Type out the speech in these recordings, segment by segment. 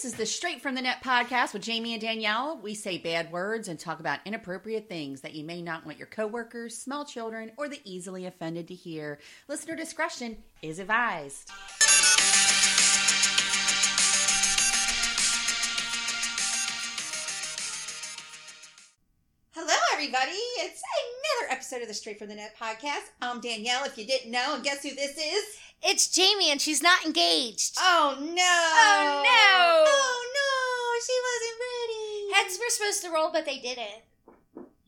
This is the Straight from the Net podcast with Jamie and Danielle. We say bad words and talk about inappropriate things that you may not want your coworkers, small children, or the easily offended to hear. Listener discretion is advised. Hello, everybody. It's another episode of the Straight from the Net podcast. I'm Danielle, if you didn't know, and guess who this is? It's Jamie, and she's not engaged. Oh, no. Oh, no. Oh, no. She wasn't ready. Heads were supposed to roll, but they didn't.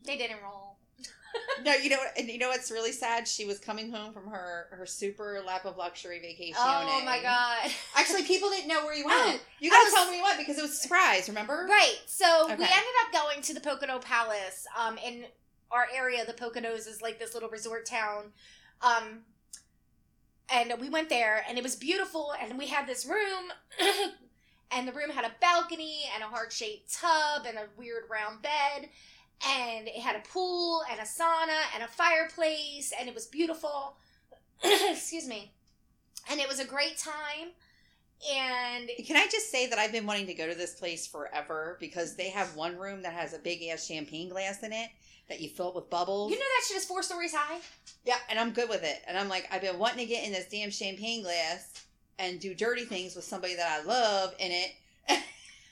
They didn't roll. No, you know what? And you know what's really sad? She was coming home from her her super lap of luxury vacation. Oh my god. Actually, people didn't know where you went. Oh, you gotta was- tell me where you went because it was a surprise. Remember? Right. So we ended up going to the Pocono Palace. Um, in our area, the Poconos is like this little resort town. Um, and we went there, and it was beautiful. And we had this room, and the room had a balcony and a heart shaped tub and a weird round bed. And it had a pool and a sauna and a fireplace, and it was beautiful. Excuse me. And it was a great time. And Can I just say that I've been wanting to go to this place forever because they have one room that has a big ass champagne glass in it that you fill up with bubbles. you know that shit is four stories high? Yeah, and I'm good with it. And I'm like, I've been wanting to get in this damn champagne glass and do dirty things with somebody that I love in it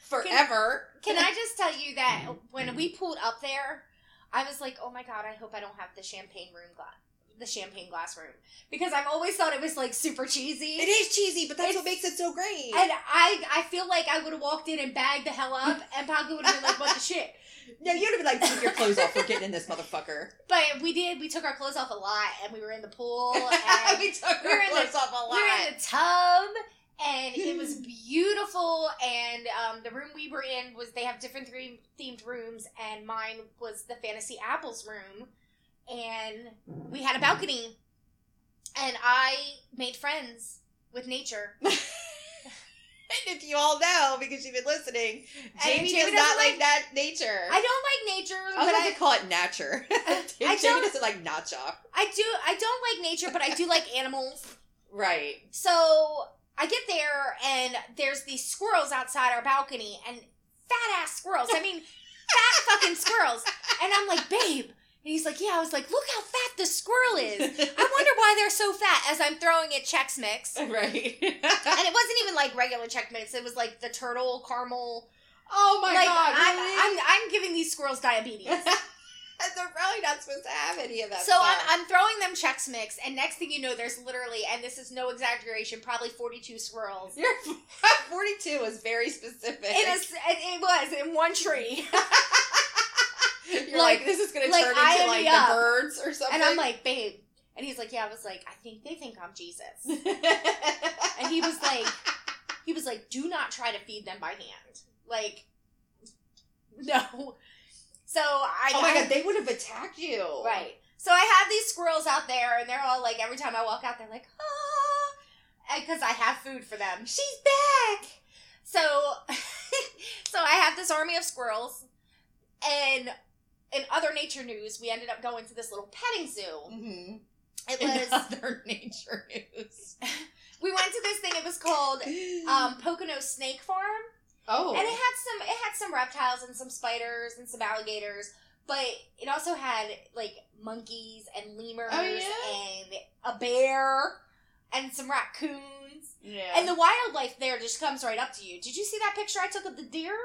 forever. Can I just tell you that when we pulled up there, I was like, "Oh my god, I hope I don't have the champagne room glass, the champagne glass room," because I've always thought it was like super cheesy. It is cheesy, but that's It's- what makes it so great. And I, I feel like I would have walked in and bagged the hell up, and Paco would have been like, "What the shit?" No, you'd be like, take your clothes off. We're getting in this motherfucker. But we did. We took our clothes off a lot, and we were in the pool, and we took we our in the- clothes off a lot. we were in the tub and it was beautiful and um, the room we were in was they have different theme, themed rooms and mine was the fantasy apples room and we had a balcony and i made friends with nature and if you all know, because you've been listening, Jamie, Jamie does not like like- that nature. i don't like nature I like I, to call it nature. Jamie don't- doesn't like nacha. I do i don't like nature but i do like animals Right. So I get there and there's these squirrels outside our balcony and fat ass squirrels. I mean, fat fucking squirrels. And I'm like, babe. And he's like, yeah. I was like, look how fat this squirrel is. I wonder why they're so fat as I'm throwing it Chex Mix. Right. and it wasn't even like regular Chex Mix. It was like the turtle caramel. oh my like, god! I'm, Really? I'm, I'm giving these squirrels diabetes. And they're probably not supposed to have any of that. So I'm. I'm throwing them Chex Mix, and next thing you know, there's literally, and this is no exaggeration, probably 42 squirrels. Your 42 is very specific. It is. It was in one tree, You're like, like- this is going to like, turn into like the birds or something. and I'm like, babe, and he's like, yeah. I was like, I think they think I'm Jesus, and he was like, he was like, do not try to feed them by hand, like, no. So I, oh my I- god, they would have attacked you. right. So I have these squirrels out there, and they're all like, every time I walk out, they're like, ah, because I have food for them. She's back. So, so I have this army of squirrels, and in other nature news, we ended up going to this little petting zoo. Mm-hmm. It In was other nature news. we went to this thing. It was called um, Pocono Snake Farm, oh. and it had some it had some reptiles and some spiders and some alligators, but it also had like monkeys and lemurs Oh, yeah? and a bear and some raccoons. yeah. And the wildlife there just comes right up to you. Did you see that picture I took of the deer?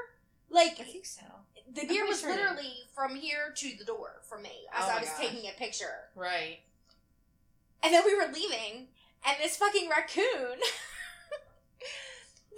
Like I think so. The deer was sure literally from here to the door for me as Oh I was gosh. taking a picture. Right. And then we were leaving, and this fucking raccoon.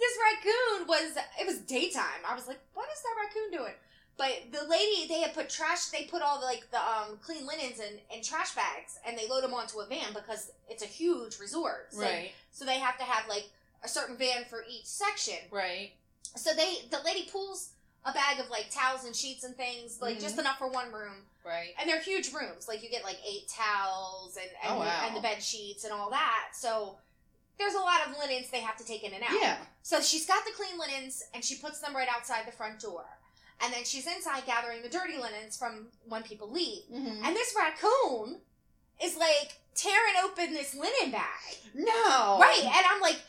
this raccoon was. It was daytime. I was like, what is that raccoon doing? But the lady, they had put trash. They put all the, like the um, clean linens in, in trash bags, and they load them onto a van because it's a huge resort. So, Right. So they have to have like a certain van for each section. Right. So they, the lady pulls a bag of like towels and sheets and things, like Mhm. just enough for one room. Right. And they're huge rooms. Like you get like eight towels and and, Oh, wow. and the bed sheets and all that. So there's a lot of linens they have to take in and out. Yeah. So she's got the clean linens and she puts them right outside the front door. And then she's inside gathering the dirty linens from when people leave. Mm-hmm. And this raccoon is like tearing open this linen bag. No. Right. And I'm like,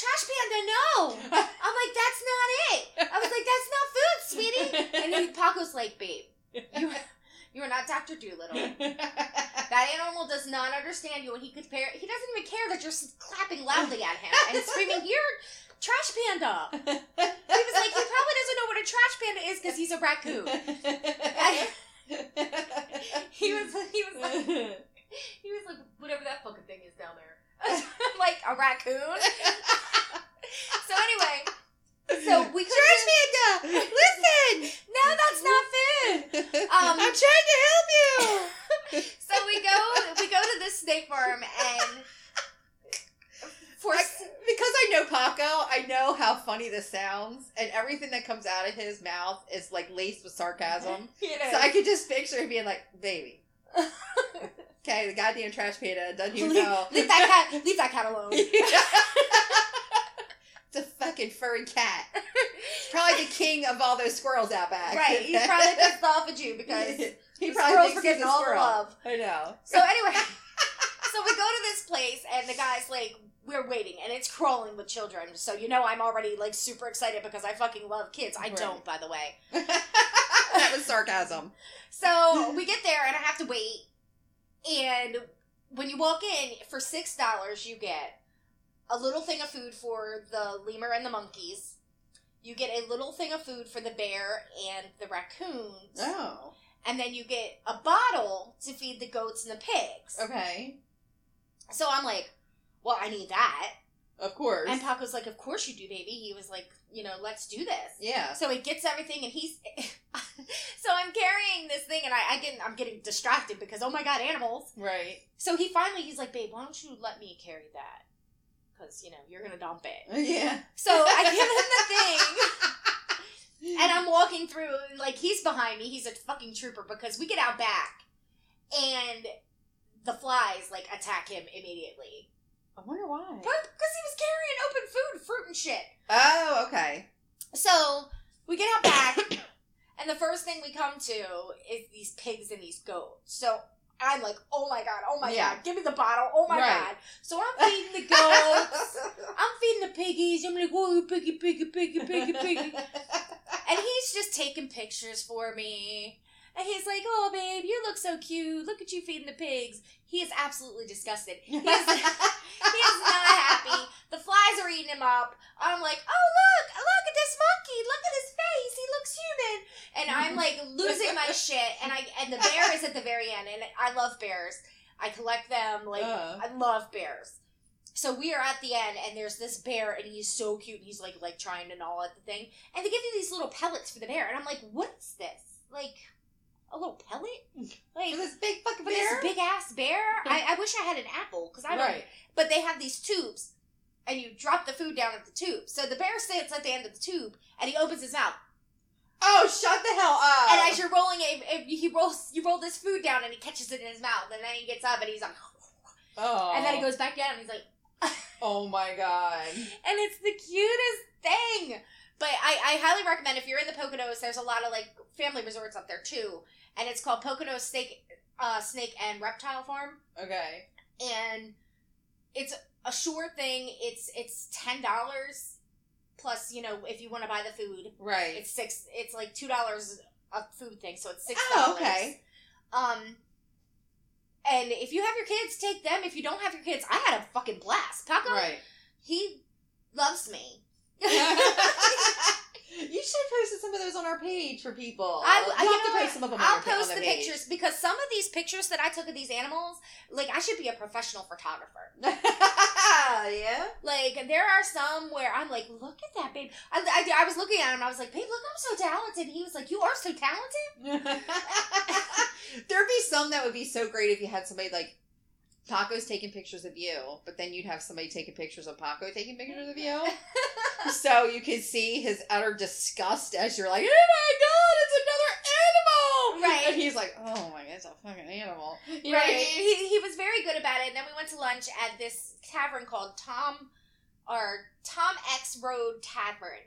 trash panda, no! I'm like, that's not it. I was like, that's not food, sweetie. And then Paco's like, babe, you, you are not Doctor Doolittle. that animal does not understand you, and he could pair. He doesn't even care that you're clapping loudly at him and screaming, "You're trash panda." He was like, he probably doesn't know what a trash panda is because he's a raccoon. I, he was, he was like, he was like, whatever that fucking thing is down there. like a raccoon. So anyway, so we Trash Panda, listen. no, that's not food. Um, I'm trying to help you. So we go, we go to this snake farm, and for I- because I know Paco, I know how funny this sounds, and everything that comes out of his mouth is like laced with sarcasm. So I could just picture him being like, "Baby, okay, the goddamn trash panda doesn't even leave, know." leave that cat, leave that cat alone. it's a fucking furry cat. Probably the king of all those squirrels out back. Right, he's probably pissed off at you because he probably squirrels were getting all the love. I know. So anyway, so we go to this place, and the guy's like, "We're waiting," and it's crawling with children. So you know, I'm already like super excited because I fucking love kids. I Right. don't, by the way. that was sarcasm. So we get there, and I have to wait. And when you walk in, for six dollars, you get a little thing of food for the lemur and the monkeys. You get a little thing of food for the bear and the raccoons. Oh, And then you get a bottle to feed the goats and the pigs. okay. So I'm like, well, I need that. Of course. And Paco's like, of course you do, baby. He was like, you know, let's do this. yeah. So he gets everything, and he's. so I'm carrying this thing, and I, I get, I'm getting distracted because oh my god, animals. Right. So he finally, he's like, babe, why don't you let me carry that? Because you know you're gonna dump it. Yeah. So I give him the thing, and I'm walking through, and like he's behind me. He's a fucking trooper because we get out back, and the flies like attack him immediately I wonder why. because he was carrying open food, fruit and shit. Oh, okay. So we get out back, and the first thing we come to is these pigs and these goats. So I'm like, oh my god, oh my Yeah. god, give me the bottle, oh my Right. god. So I'm feeding the goats, I'm feeding the piggies. I'm like, oh, piggy, piggy, piggy, piggy, piggy. And he's just taking pictures for me. And he's like, oh, babe, you look so cute. Look at you feeding the pigs. He is absolutely disgusted. He is, he is not happy. The flies are eating him up. I'm like, oh, look, look at this monkey. Look at his face. He looks human. And I'm like losing my shit. And I and the bear is at the very end. And I love bears. I collect them. Like, Uh. I love bears. So we are at the end, and there's this bear, and he's so cute. And he's like, like trying to gnaw at the thing, and they give you these little pellets for the bear, and I'm like, what is this? Like, a little pellet? Like this big fucking bear. this big ass bear? I, I wish I had an apple because I don't. right. But they have these tubes, and you drop the food down at the tube. So the bear sits at the end of the tube, and he opens his mouth, Oh, shut the hell up! and as you're rolling it, if he rolls, you roll this food down, and he catches it in his mouth, and then he gets up, and he's like, oh. and then he goes back down, and he's like. Oh my god. and it's the cutest thing. But I, I highly recommend if you're in the Poconos, there's a lot of like family resorts up there too, and it's called Poconos Snake, uh, Snake and Reptile Farm, Okay. and it's a sure thing. It's it's ten dollars plus you know if you want to buy the food, Right. it's six. It's like two dollars a food thing, so it's six dollars. Oh, okay. Um. And if you have your kids, take them. If you don't have your kids, I had a fucking blast. Paco, Right. he loves me. you should have posted some of those on our page for people. I, you I have to post some of them. I'll post the page. pictures because some of these pictures that I took of these animals, like I should be a professional photographer. yeah. Like there are some where I'm like, look at that babe. I, I, I was looking at him. I was like, babe, look, I'm so talented. He was like, you are so talented. There'd be some that would be so great if you had somebody like Paco's taking pictures of you, but then you'd have somebody taking pictures of Paco taking pictures of you. so you can see his utter disgust as you're like, oh my god, it's another animal! Right. And he's like, oh my god, it's a fucking animal. You right? I mean? He, he was very good about it. And then we went to lunch at this tavern called Tom or Tom X Road Tavern,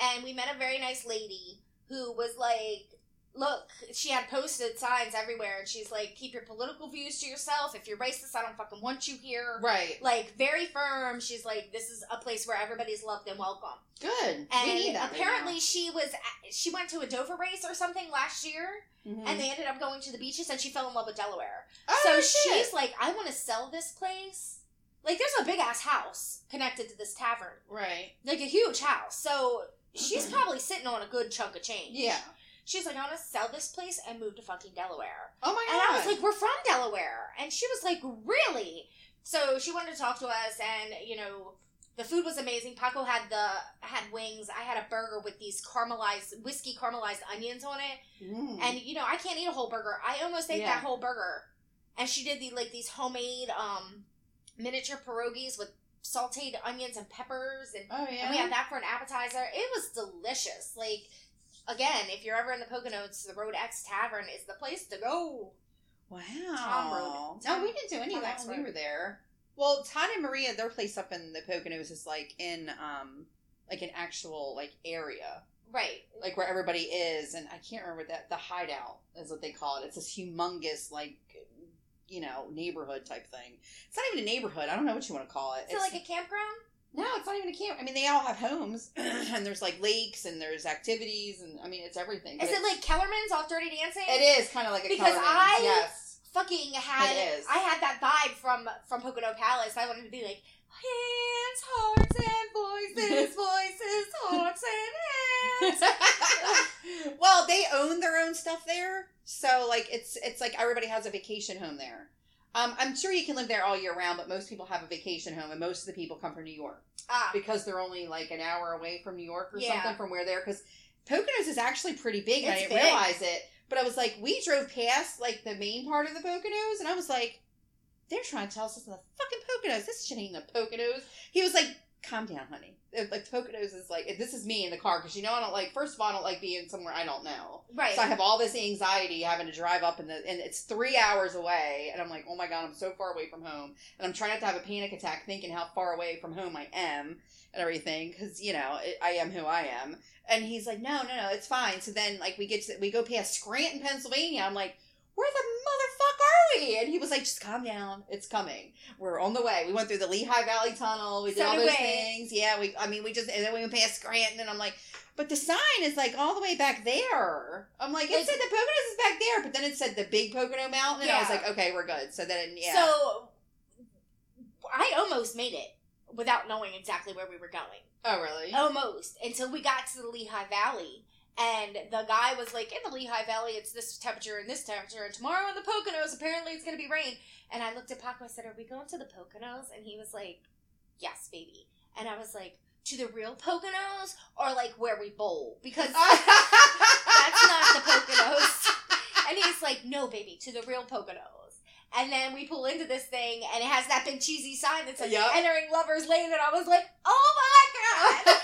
and we met a very nice lady who was like look, she had posted signs everywhere, and she's like, keep your political views to yourself. If you're racist, I don't fucking want you here. Right. Like very firm. She's like, this is a place where everybody's loved and welcome. Good. And we need that right apparently, she was she went to a Dover race or something last year. Mhm. and they ended up going to the beaches, and she fell in love with Delaware. oh, so shit. she's like, I want to sell this place. Like, there's a big ass house connected to this tavern, right. like a huge house. So she's probably sitting on a good chunk of change. Yeah. She's like, I want to sell this place and move to fucking Delaware. Oh my god. And. I was like, we're from Delaware. And she was like, really? So she wanted to talk to us, and, you know, the food was amazing. Paco had the had wings. I had a burger with these caramelized whiskey caramelized onions on it. Mm. And you know, I can't eat a whole burger. I almost ate Yeah. that whole burger. And she did the like these homemade um miniature pierogies with sauteed onions and peppers and, oh yeah. and we had that for an appetizer. It was delicious. Like again, if you're ever in the Poconos, the Road X Tavern is the place to go. Wow. Tom Road. No, we didn't do any of that when we were there. Well, Todd and Maria, their place up in the Poconos is like in um like an actual like area. Right. Like where everybody is and I can't remember that the hideout is what they call it. It's this humongous like you know, neighborhood type thing. It's not even a neighborhood. I don't know what you want to call it. it. Is it like a campground? No, it's not even a camp. I mean, they all have homes, and there's like lakes, and there's activities, and I mean, it's everything. Is it like Kellerman's off Dirty Dancing? It is kind of like a Because Kellerman's, I- yes. Fucking had It is. I had that vibe from from Pocono Palace. I wanted to be like hands, hearts, and voices, voices, hearts, and hands. well, they own their own stuff there, so like it's it's like everybody has a vacation home there. Um, I'm sure you can live there all year round, but most people have a vacation home, and most of the people come from New York Ah, because they're only like an hour away from New York or Yeah. something from where they're. Because Poconos is actually pretty big, and I didn't big. realize it. But I was like, we drove past like the main part of the Poconos, and I was like, they're trying to tell us this is the fucking Poconos. This shit ain't the Poconos. He was like, calm down, honey. It- Like Poconos is like this is me in the car because you know I don't like. First of all, I don't like being somewhere I don't know. right. So I have all this anxiety having to drive up in the and it's three hours away, and I'm like, oh my god, I'm so far away from home, and I'm trying not to have a panic attack thinking how far away from home I am and everything because you know I am who I am. And he's like, no, no, no, it's fine. So then like we get to we go past Scranton, Pennsylvania. I'm like. Where the motherfuck are we? And he was like, just calm down. It's coming. We're on the way. We went through the Lehigh Valley Tunnel. We did So all those we. things. Yeah, we, I mean, we just, and then we went past Scranton and I'm like, but the sign is like all the way back there. I'm like, it Like- said the Poconos is back there, but then it said the big Pocono Mountain, and I was like, okay, we're good. So then, yeah. So I almost made it without knowing exactly where we were going. oh, really? Almost until we got to the Lehigh Valley. And the guy was like, in the Lehigh Valley, it's this temperature and this temperature. And tomorrow in the Poconos, apparently it's going to be rain. And I looked at Paco. I said, Are we going to the Poconos? And he was like, Yes, baby. And I was like, To the real Poconos or like where we bowl? Because that's not the Poconos. And he's like, No, baby, to the real Poconos. And then we pull into this thing, and it has that big cheesy sign that says Yep. "Entering Lovers Lane," and I was like, "Oh my god!"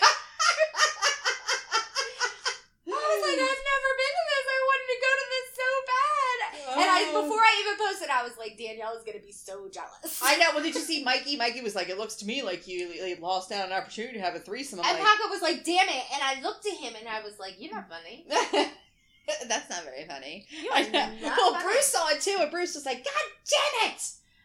I was like, I've never been to this. I wanted to go to this so bad. And I before I even posted, I was like, Danielle is gonna be so jealous. I know. Well, did you see Mikey? Mikey was like, it looks to me like you like, lost out on an opportunity to have a threesome. I'm and like, Paco was like, "Damn it!" And I looked at him and I was like, "You're not funny. that's not very funny. You I are know. not Well, funny." Bruce saw it too, and Bruce was like, God damn it!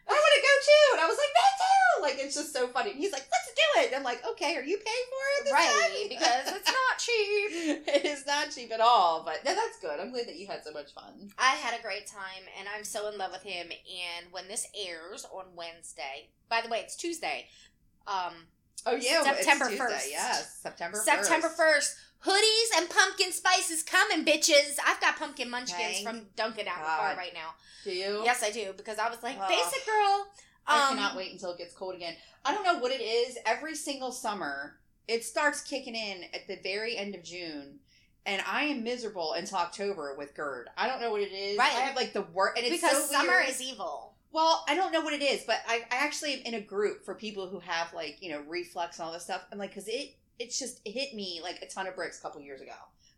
I want to go too. And I was like, me too! Like, it's just so funny. He's like, let's do it. And I'm like, okay, are you paying for it this right? time? Because it's not cheap. it is not cheap at all. But no, that's good. I'm glad that you had so much fun. I had a great time, and I'm so in love with him. And when this airs on Wednesday, by the way, it's Tuesday. Um, Oh, yeah. September 1st. Yes, September 1st. September first. Hoodies and pumpkin spices coming, bitches. I've got pumpkin munchkins Thank from Dunkin' out in the car right now. Do you? Yes, I do because I was like, Oh. basic girl. I Um, cannot wait until it gets cold again. I don't know what it is. Every single summer, it starts kicking in at the very end of June. And I am miserable until October with GERD. I don't know what it is. Right. I have like the worst. And it's because so summer weird. is evil. Well, I don't know what it is, but I, I actually am in a group for people who have like you know reflux and all this stuff. I'm like, because it it's just it hit me like a ton of bricks a couple years ago.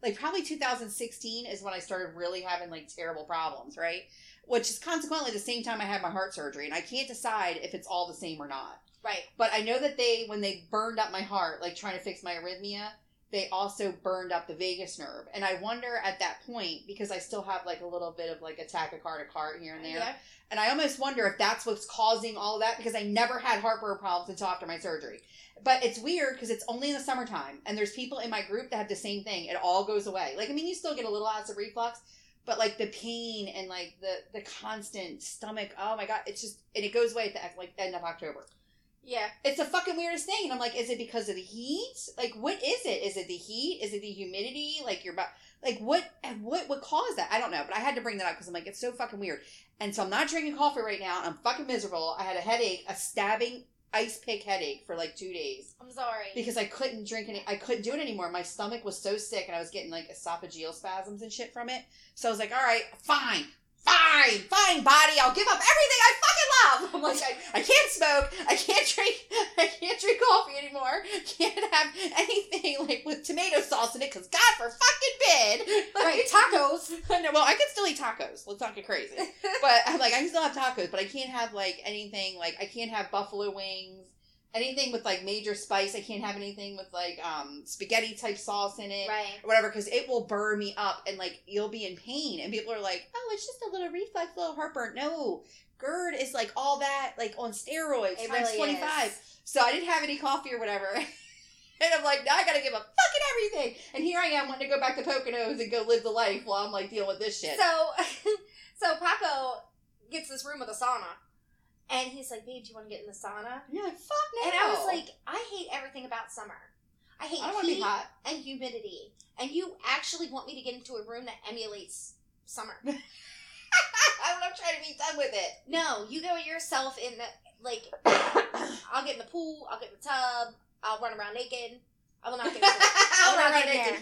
Like probably 2016 is when I started really having like terrible problems, right? Which is consequently the same time I had my heart surgery, and I can't decide if it's all the same or not. Right. But I know that they when they burned up my heart, like trying to fix my arrhythmia, they also burned up the vagus nerve. And I wonder at that point, because I still have like a little bit of like a tachycardic heart here and there. Yeah. And I almost wonder if that's what's causing all of that because I never had heartburn problems until after my surgery. But it's weird because it's only in the summertime, and there's people in my group that have the same thing. It all goes away. Like I mean, you still get a little acid reflux, but like the pain and like the the constant stomach. Oh my god, it's just and it goes away at the like end of October. Yeah. It's the fucking weirdest thing, and I'm like, is it because of the heat? Like, what is it? Is it the heat? Is it the humidity? Like your bu- like what what would cause that? I don't know, but I had to bring that up because I'm like, it's so fucking weird. And so I'm not drinking coffee right now. I'm fucking miserable. I had a headache, a stabbing ice pick headache for like two days I'm sorry. because I couldn't drink any. I couldn't do it anymore. My stomach was so sick, and I was getting like esophageal spasms and shit from it. So I was like, all right, fine. Fine, fine, body. I'll give up everything I fucking I'm like, I, I can't smoke. I can't drink. I can't drink coffee anymore. Can't have anything like with tomato sauce in it because God for fucking bid. right, tacos. no, well, I can still eat tacos. Let's not get crazy. But I'm like, I can still have tacos, but I can't have like anything like I can't have buffalo wings, anything with like major spice. I can't have anything with like um spaghetti type sauce in it. right. Or whatever, because it will burn me up and like you'll be in pain. And people are like, oh, it's just a little reflux, a little heartburn. No, GERD is like all that, like on steroids It times really 25. is. So I didn't have any coffee or whatever. and I'm like, now I gotta give up fucking everything. And here I am wanting to go back to Poconos and go live the life while I'm like dealing with this shit. So, so Paco gets this room with a sauna, and he's like, "Babe, do you want to get in the sauna?" And you're like, fuck no. And I was like, "I hate everything about summer. I hate I don't want to be heat hot. and humidity, and you actually want me to get into a room that emulates summer." I'm not trying to be done with it. no, you go yourself in the like. I'll get in the pool. I'll get in the tub. I'll run around naked. I will not get. In the I'll not get there.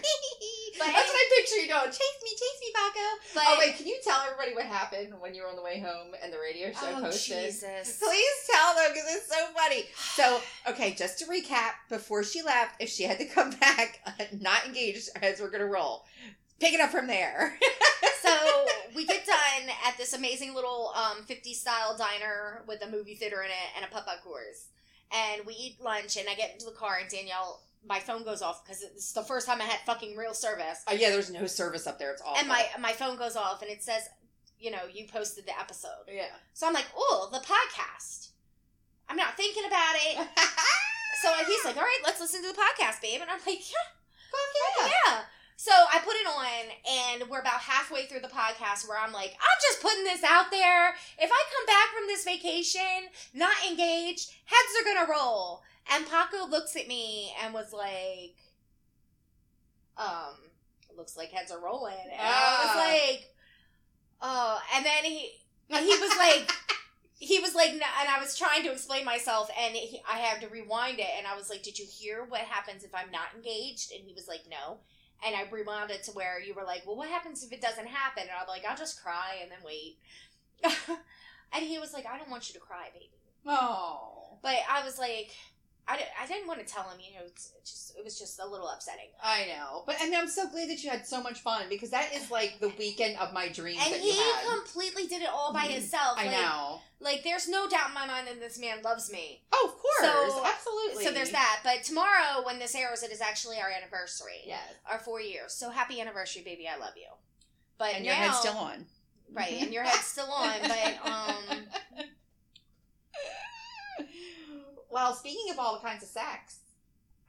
That's But what I picture you doing. Chase me, chase me, Paco. But oh wait, can you tell everybody what happened when you were on the way home and the radio show oh posted? Jesus. Please tell them because it's so funny. So, okay, just to recap, before she left, if she had to come back uh, not engaged, as we're gonna roll, pick it up from there. so we get done at this amazing little um, 50s style diner with a movie theater in it and a putt putt course. And we eat lunch, and I get into the car, and Danielle, my phone goes off because it's the first time I had fucking real service. Uh, yeah, there's no service up there. It's awful. And my my phone goes off, and it says, you know, you posted the episode. yeah. So I'm like, oh, the podcast. I'm not thinking about it. So he's like, all right, let's listen to the podcast, babe. And I'm like, yeah, Fuck yeah. yeah. So I put it on, and we're about halfway through the podcast where I'm like, I'm just putting this out there. If I come back from this vacation not engaged, heads are gonna roll. And Paco looks at me and was like, um, looks like heads are rolling. And I Ah. was like, oh, and then he he was like. He was like, no, and I was trying to explain myself, and he, I had to rewind it, and I was like, "Did you hear what happens if I'm not engaged?" And he was like, "No." And I rewound it to where you were like, "Well, what happens if it doesn't happen?" And I'm like, "I'll just cry and then wait." and he was like, "I don't want you to cry, baby." Oh. But I was like, I, I didn't want to tell him. You know, it's, just it was just a little upsetting. I know, but I mean, I'm so glad that you had so much fun because that is like the weekend of my dreams And that he you had. completely did it all by Mhm. himself. I like, know. Like, there's no doubt in my mind that this man loves me. Oh, of course, So- absolutely. So there's that. But tomorrow, when this airs, it is actually our anniversary. Yes. Our four years. So happy anniversary, baby. I love you. But And now, your head's still on. right, and your head's still on. But um, well, speaking of all the kinds of sex.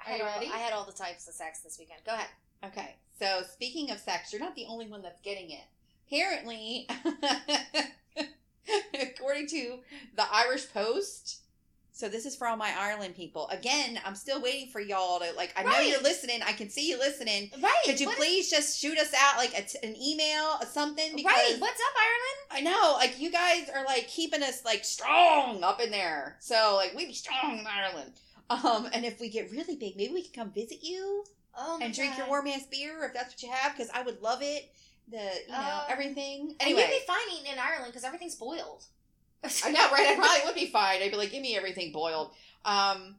I Are you all. I had all the types of sex this weekend. Go ahead. Okay, so speaking of sex, you're not the only one that's getting it. Apparently, according to the Irish Post, so this is for all my Ireland people. Again, I'm still waiting for y'all to like. I know you're listening. I can see you listening. Right. Could you what- please just shoot us out like a t- an email or something? Because Right. What's up, Ireland? I know, like you guys are like keeping us like strong up in there. So like we be strong in Ireland. Um, and if we get really big, maybe we can come visit you Oh my and drink your warm ass beer if that's what you have, because I would love it. The you know Uh, everything. And you'd Anyway, be fine eating in Ireland because everything's boiled. I know, right? I probably would be fine. I'd be like, give me everything boiled. Um,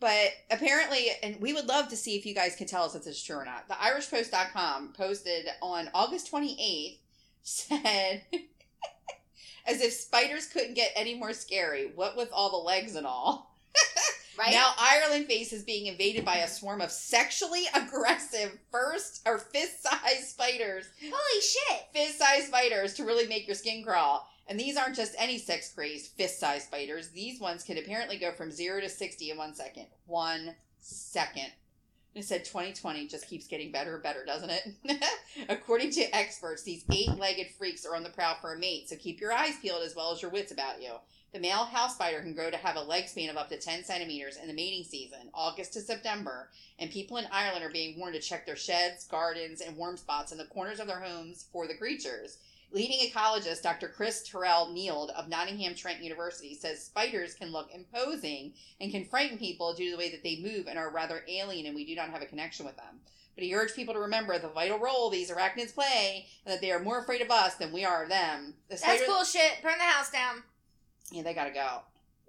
but apparently, and we would love to see if you guys can tell us if this is true or not. The IrishPost.com posted on August 28th said, as if spiders couldn't get any more scary, what with all the legs and all. Right? Now Ireland faces being invaded by a swarm of sexually aggressive first or fist-sized spiders. Holy shit! Fist-sized spiders to really make your skin crawl. And these aren't just any sex-crazed fist-sized spiders. These ones can apparently go from zero to sixty in one second. One second. It said 2020 just keeps getting better and better, doesn't it? According to experts, these eight legged freaks are on the prowl for a mate, so keep your eyes peeled as well as your wits about you. The male house spider can grow to have a leg span of up to 10 centimeters in the mating season, August to September, and people in Ireland are being warned to check their sheds, gardens, and warm spots in the corners of their homes for the creatures. Leading ecologist Dr. Chris Terrell Nield of Nottingham Trent University says spiders can look imposing and can frighten people due to the way that they move and are rather alien and we do not have a connection with them. But he urged people to remember the vital role these arachnids play and that they are more afraid of us than we are of them. The That's spider- bullshit. Burn the house down. Yeah, they gotta go.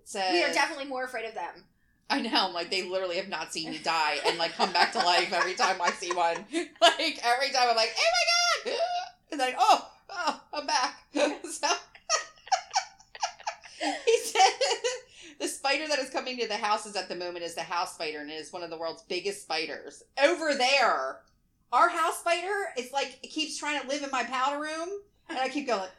Says, We are definitely more afraid of them. I know, like they literally have not seen me die and like come back to life every time I see one. Like every time I'm like, oh my god, and then oh, oh, I'm back. so he said the spider that is coming to the houses at the moment is the house spider, and it is one of the world's biggest spiders. Over there, our house spider is like it keeps trying to live in my powder room, and I keep going,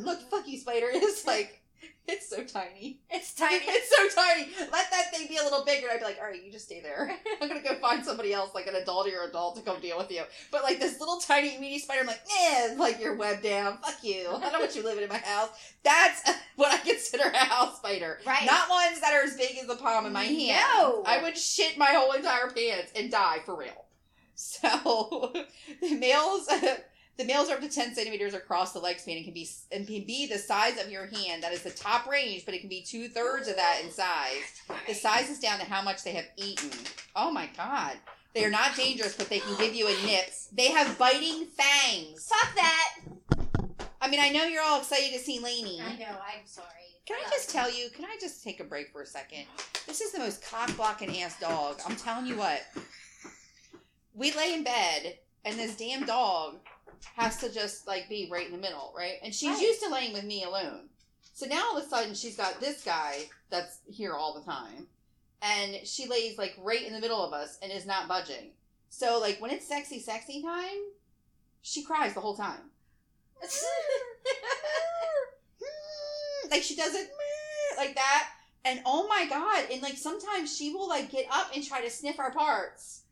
look, fuck you, spider. It's like it's so tiny. It's tiny. It's so tiny. Let that thing be a little bigger. I'd be like, all right, you just stay there. I'm gonna go find somebody else, like an adult or your adult, to come deal with you. But like this little tiny meaty spider, I'm like, eh, like you're webbed down. Fuck you. I don't want you living in my house. That's what I consider a house spider. Right. Not ones that are as big as the palm of my hand. No. I would shit my whole entire pants and die for real. So the males. The males are up to 10 centimeters across the leg span and can be and can be the size of your hand. That is the top range, but it can be two thirds of that in size. The size is down to how much they have eaten. Oh my god. They are not dangerous, but they can give you a nip. They have biting fangs. Fuck that. I mean, I know you're all excited to see Lainey. I know. I'm sorry. Can I just tell you, can I just take a break for a second? This is the most cock blocking ass dog. I'm telling you what. We lay in bed, and this damn dog has to just like be right in the middle, right? And she's Right. used to laying with me alone. So now all of a sudden she's got this guy that's here all the time. And she lays like right in the middle of us and is not budging. So like when it's sexy, sexy time, she cries the whole time. like she does it like that and oh my god and like sometimes she will like get up and try to sniff our parts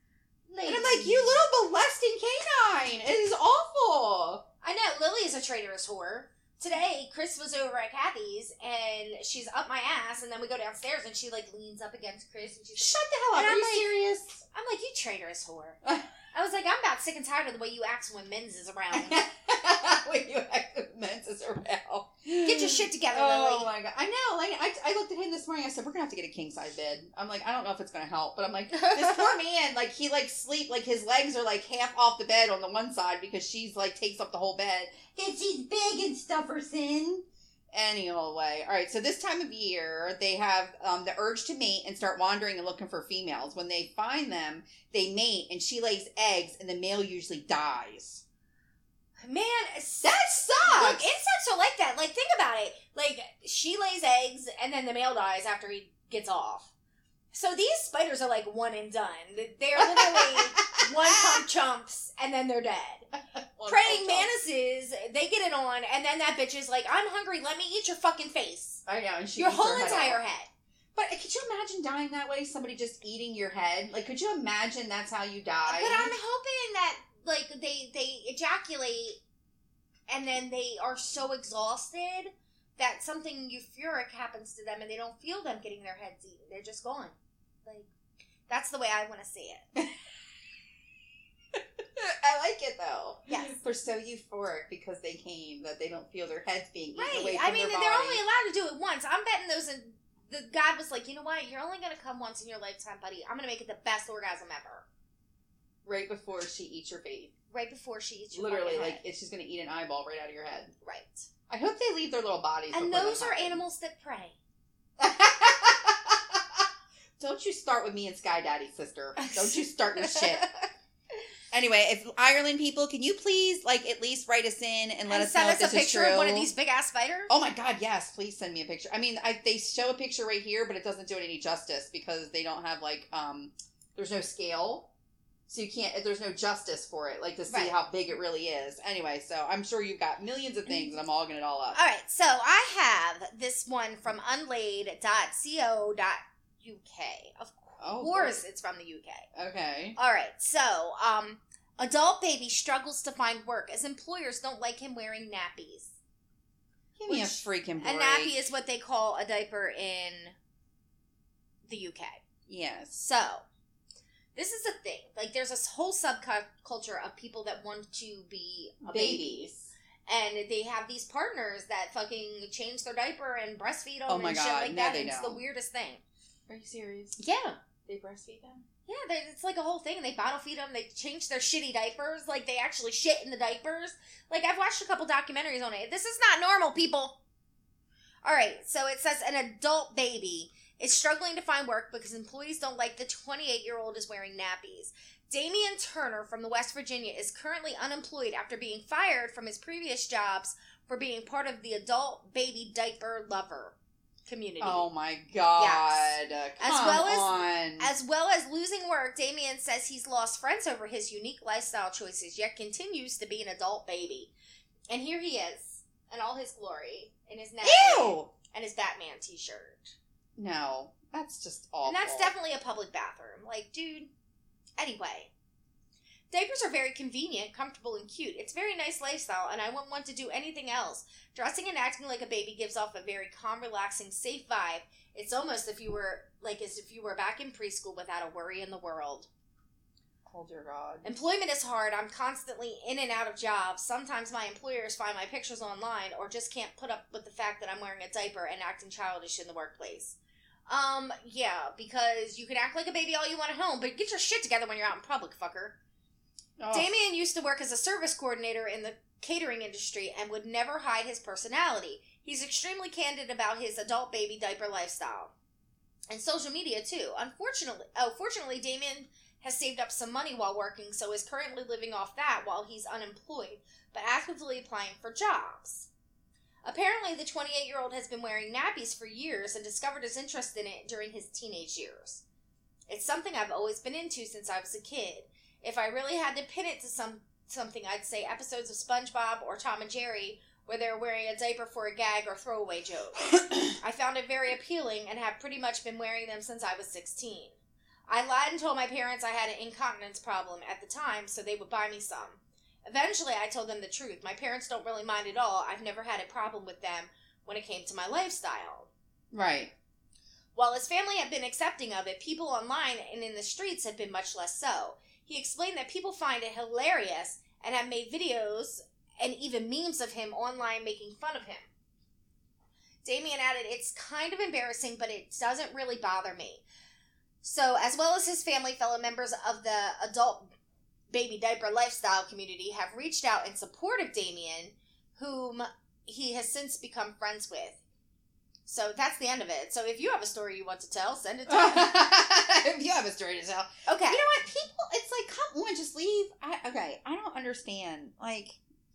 and i'm like you little molesting canine. It is awful. I know Lily is a traitorous whore. Today, Chris was over at Kathy's and she's up my ass, and then we go downstairs and she like leans up against Chris and she's like, shut the hell up. And are I'm you like- serious? I'm like, you traitorous whore. I was like, I'm about sick and tired of the way you act when Men's is around. when you act when menses around Get your shit together, Lily. Oh Lily. my god! I know. Like I, I looked at him this morning. I said, "We're gonna have to get a king size bed." I'm like, I don't know if it's gonna help, but I'm like, this poor man, like he like sleep, like his legs are like half off the bed on the one side because she's like takes up the whole bed. And she's big and stufferson. Anyway, all right. So this time of year, they have um, the urge to mate and start wandering and looking for females. When they find them, they mate, and she lays eggs, and the male usually dies. Man, That sucks. Look, insects are like that. Like, think about it. Like, she lays eggs, and then the male dies after he gets off. So these spiders are like one and done. They're literally one pump chumps, and then they're dead. Praying mantises, they get it on, and then that bitch is like, "I'm hungry. Let me eat your fucking face, I know, and she your eats whole her head entire off. head." But uh, could you imagine dying that way? Somebody just eating your head? Like, could you imagine that's how you die? But I'm hoping that like they they ejaculate, and then they are so exhausted that something euphoric happens to them, and they don't feel them getting their heads eaten. They're just gone. Like that's the way I want to see it. I like it though. Yes. They're so euphoric because they came that they don't feel their heads being eaten Right. away I mean, their they're only allowed to do it once. I'm betting those. In, the God was like, you know what? You're only gonna come once in your lifetime, buddy. I'm gonna make it the best orgasm ever. right before she eats your face. Right before she eats your Literally, like it's just gonna eat an eyeball right out of your head. right. I hope they leave their little bodies. And those are happens. animals that prey. Don't you start with me and Sky Daddy, sister. Don't you start your shit. Anyway, if Ireland people, can you please like at least write us in and let and us send know us if a this is picture of one of these big ass spiders. Oh my god, yes! Please send me a picture. I mean, I, they show a picture right here, but it doesn't do it any justice because they don't have like um, there's no scale, so you can't. There's no justice for it, like to see Right. how big it really is. Anyway, so I'm sure you've got millions of things, and I'm all gonna it all up. All right, so I have this one from unilad.co.uk. Of Oh, course, it's from the UK. Okay. All right, so um, adult baby struggles to find work as employers don't like him wearing nappies. Give me a freaking A nappy is what they call a diaper in the UK. yes. So, this is the thing. Like, there's this whole subculture of people that want to be a baby. Babies. And they have these partners that fucking change their diaper and breastfeed them Oh my and shit God, like no, that. it's the weirdest thing. Are you serious? Yeah. They breastfeed them? Yeah, they- it's like a whole thing. They bottle feed them. They change their shitty diapers. Like they actually shit in the diapers. Like I've watched a couple documentaries on it. This is not normal, people. All right, so it says an adult baby is struggling to find work because employees don't like the 28 year old is wearing nappies. Damien Turner from the West Virginia is currently unemployed after being fired from his previous jobs for being part of the adult baby diaper lover community. Oh my god. As well as- on. As well as losing work, Damien says he's lost friends over his unique lifestyle choices, yet continues to be an adult baby. And here he is, in all his glory, in his neck and his Batman t-shirt. No. That's just awful. And that's definitely a public bathroom. Like, dude. Anyway. Diapers are very convenient, comfortable, and cute. It's very nice lifestyle, and I wouldn't want to do anything else. Dressing and acting like a baby gives off a very calm, relaxing, safe vibe. It's almost if you were like as if you were back in preschool without a worry in the world. Oh dear God. Employment is hard. I'm constantly in and out of jobs. Sometimes my employers find my pictures online or just can't put up with the fact that I'm wearing a diaper and acting childish in the workplace. Um, yeah, because you can act like a baby all you want at home, but get your shit together when you're out in public, fucker. Oh. Damien used to work as a service coordinator in the catering industry and would never hide his personality. He's extremely candid about his adult baby diaper lifestyle. And social media too. Unfortunately, oh, fortunately, Damien has saved up some money while working, so is currently living off that while he's unemployed, but actively applying for jobs. Apparently, the 28 year old has been wearing nappies for years and discovered his interest in it during his teenage years. It's something I've always been into since I was a kid. If I really had to pin it to some something, I'd say episodes of SpongeBob or Tom and Jerry where they're wearing a diaper for a gag or throwaway joke. I found it very appealing and have pretty much been wearing them since I was 16. I lied and told my parents I had an incontinence problem at the time, so they would buy me some. Eventually, I told them the truth. My parents don't really mind at all. I've never had a problem with them when it came to my lifestyle. right. While his family had been accepting of it, people online and in the streets have been much less so. He explained that people find it hilarious and have made videos and even memes of him online making fun of him. Damien added, It's kind of embarrassing, but it doesn't really bother me. So, as well as his family, fellow members of the adult baby diaper lifestyle community have reached out in support of Damien, whom he has since become friends with. So that's the end of it. So if you have a story you want to tell, send it to me. if you have a story to tell. Okay. You know what? People, it's like, come on, just leave. I, okay, I don't understand. Like,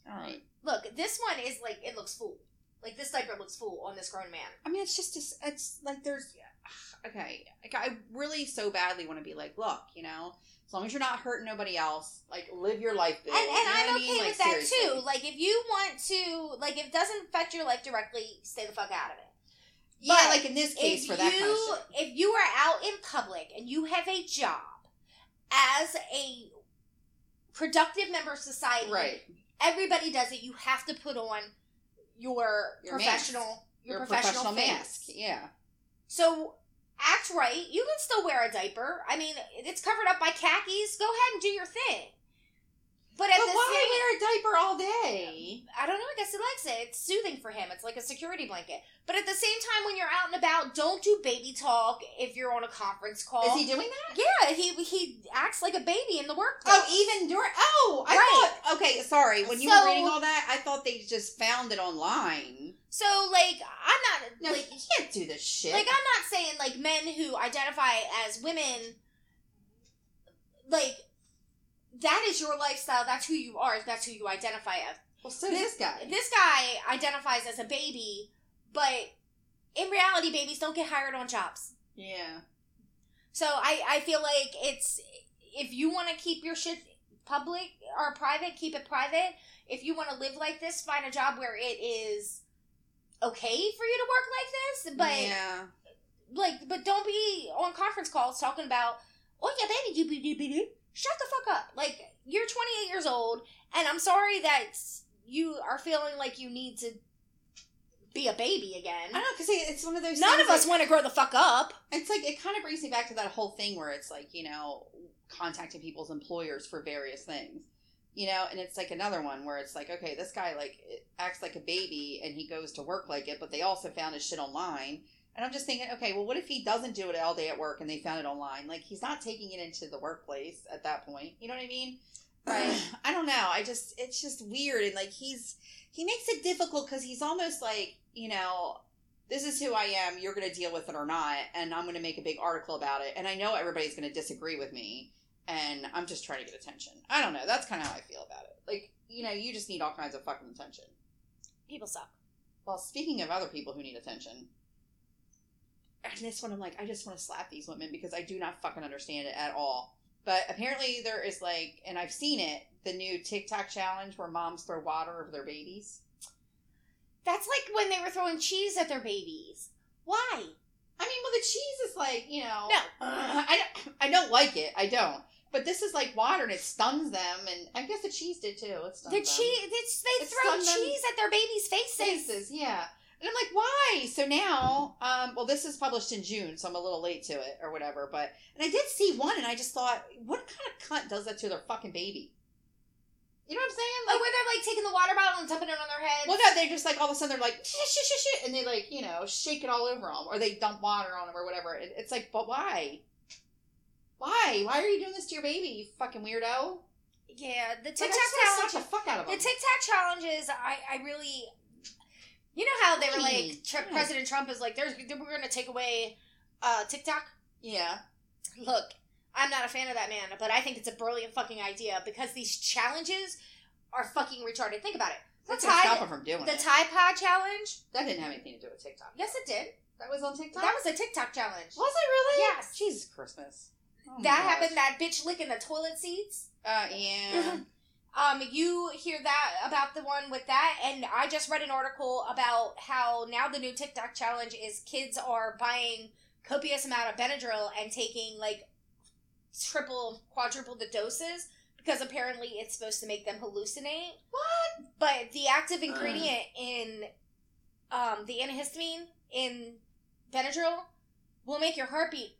all right. Look, this one is like it looks full. Like this diaper looks full on this grown man. I mean, it's just, it's like there's, okay. Like, I really so badly want to be like, look, you know, as long as you're not hurting nobody else, like, live your life. Big. And and You know I'm what I okay mean? Like, with that seriously. too. Like if you want to like if it doesn't affect your life directly, stay the fuck out of it. Yeah, But like in this case for that you shit. if you are out in public and you have a job as a productive member of society, Right. everybody does it. You have to put on your, Your professional mask. your, Your professional, professional mask. Yeah. So act right. You can still wear a diaper. I mean, it's covered up by khakis. Go ahead and do your thing. But at But the why same, wear a diaper all day? I don't know. I guess he likes it. It's soothing for him. It's like a security blanket. But at the same time, when you're out and about, don't do baby talk if you're on a conference call. Is he doing that? Yeah, he he acts like a baby in the workplace. Oh, even during. Oh, I Right. thought. Okay, sorry. When you So- were reading all that, I thought they just found it online. So like, I'm not No, like you can't do this shit. like I'm not saying like men who identify as women like that is your lifestyle. That's who you are. That's who you identify as. Well, so this, this guy. This guy identifies as a baby, but in reality, babies don't get hired on jobs. Yeah. So I I feel like it's if you want to keep your shit public or private, keep it private. If you want to live like this, find a job where it is okay for you to work like this. But yeah. like, but don't be on conference calls talking about oh yeah, baby, shut the fuck up. Like you're 28 years old, and I'm sorry that you are feeling like you need to be a baby again. I don't know because it's one of those. None of us like, want to grow the fuck up. It's like it kind of brings me back to that whole thing where it's like you know contacting people's employers for various things, you know, and it's like another one where it's like okay, this guy like acts like a baby and he goes to work like it, but they also found his shit online. And I'm just thinking, okay, well, what if he doesn't do it all day at work and they found it online? Like, he's not taking it into the workplace at that point. You know what I mean? Right. I don't know. I just, it's just weird. And like, he's, he makes it difficult because he's almost like, you know, this is who I am. You're going to deal with it or not. And I'm going to make a big article about it. And I know everybody's going to disagree with me. And I'm just trying to get attention. I don't know. That's kind of how I feel about it. Like, you know, you just need all kinds of fucking attention. People suck. Well, speaking of other people who need attention, and this one I'm like, I just want to slap these women because I do not fucking understand it at all. But apparently there is like, and I've seen it, the new TikTok challenge where moms throw water over their babies. That's like when they were throwing cheese at their babies. Why? I mean, well, the cheese is like, you know, no, uh, I don't, I don't like it. I don't. But this is like water, and it stuns them, and I guess the cheese did too. It the cheese, they it throw cheese at their babies' faces. Faces, yeah. And I'm like, why? So now, um, well, this is published in June, so I'm a little late to it or whatever. But and I did see one, and I just thought, what kind of cunt does that to their fucking baby? You know what I'm saying? Like, oh, where they're like taking the water bottle and dumping it on their head. Well, no, they're just like all of a sudden they're like shit, shit, shit, shit, and they like you know shake it all over them, or they dump water on them or whatever. It, it's like, but why? Why? Why are you doing this to your baby? You fucking weirdo. Yeah, the TikTok like, challenge. The fuck out of them. The TikTok challenges, I, I really you know how they were like, Tr- President Trump is like, "There's we're going to take away uh, TikTok." Yeah. Look, I'm not a fan of that man, but I think it's a brilliant fucking idea because these challenges are fucking retarded. Think about it. The Tide, stop him from doing the it. Tide Pod challenge. That didn't have anything to do with TikTok. Yes, it did. That was on TikTok. That was a TikTok challenge. Was it really? Yes. Jesus Christmas. Oh that happened. That bitch licking the toilet seats. Uh, yeah. Um, you hear that about the one with that, and I just read an article about how now the new TikTok challenge is kids are buying copious amount of Benadryl and taking like triple, quadruple the doses because apparently it's supposed to make them hallucinate. What? But the active ingredient in um, the antihistamine in Benadryl will make your heartbeat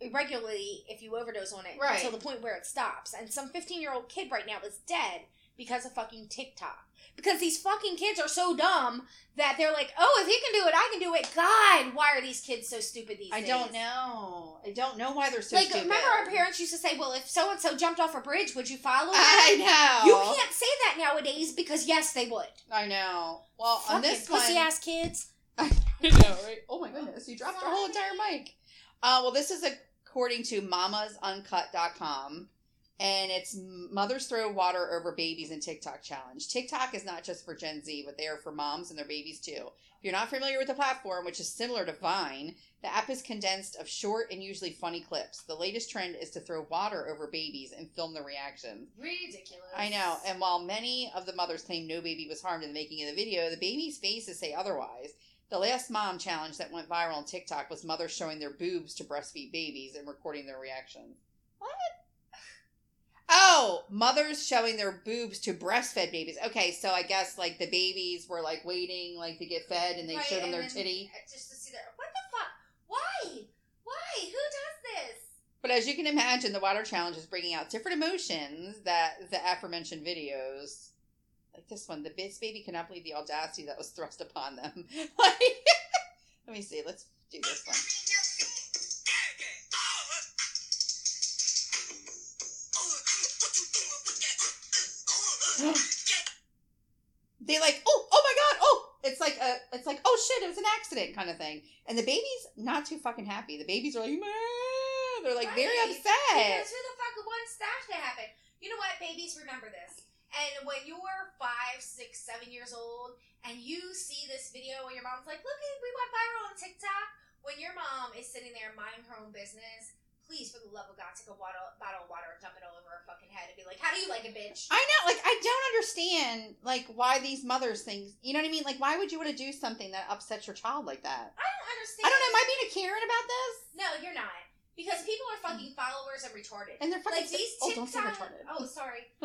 irregularly if you overdose on it right. until the point where it stops. And some 15 year old kid right now is dead because of fucking TikTok. Because these fucking kids are so dumb that they're like, oh, if he can do it, I can do it. God, why are these kids so stupid these I days? I don't know. I don't know why they're so stupid. like, stupid. remember our parents used to say, well, if so and so jumped off a bridge, would you follow them? I know. You can't say that nowadays because, yes, they would. I know. Well, Fucking on this pussy one, ass kids. I know, right? Oh my goodness, you dropped our whole entire mic. Uh, well, this is a according to mamasuncut.com. And it's mothers throw water over babies in TikTok challenge. TikTok is not just for Gen Z, but they are for moms and their babies too. If you're not familiar with the platform, which is similar to Vine, the app is condensed of short and usually funny clips. The latest trend is to throw water over babies and film the reaction. Ridiculous. I know. And while many of the mothers claim no baby was harmed in the making of the video, the baby's faces say otherwise. The last mom challenge that went viral on TikTok was mothers showing their boobs to breastfeed babies and recording their reactions. What? Oh, mothers showing their boobs to breastfed babies. Okay, so I guess like the babies were like waiting like to get fed and they right, showed them their titty. Uh, just to see their what the fuck? Why? Why? Who does this? But as you can imagine, the water challenge is bringing out different emotions that the aforementioned videos like this one, the Biz baby cannot believe the audacity that was thrust upon them. like, let me see. Let's do this one. they like, oh, oh my god, oh, it's like a, it's like, oh shit, it was an accident kind of thing. And the baby's not too fucking happy. The babies are like, man, they're like right. very upset. Because who the fuck wants that to happen? You know what, babies, remember this. And when you're five, six, seven years old, and you see this video and your mom's like, "Look, we went viral on TikTok." When your mom is sitting there minding her own business, please, for the love of God, take a water, bottle of water and dump it all over her fucking head and be like, "How do you like it, bitch?" I know, like I don't understand, like why these mothers things. You know what I mean? Like, why would you want to do something that upsets your child like that? I don't understand. I don't know. Am I being a Karen about this? No, you're not. Because people are fucking followers and retarded. And they're fucking. like these oh, don't say retarded. Oh, sorry.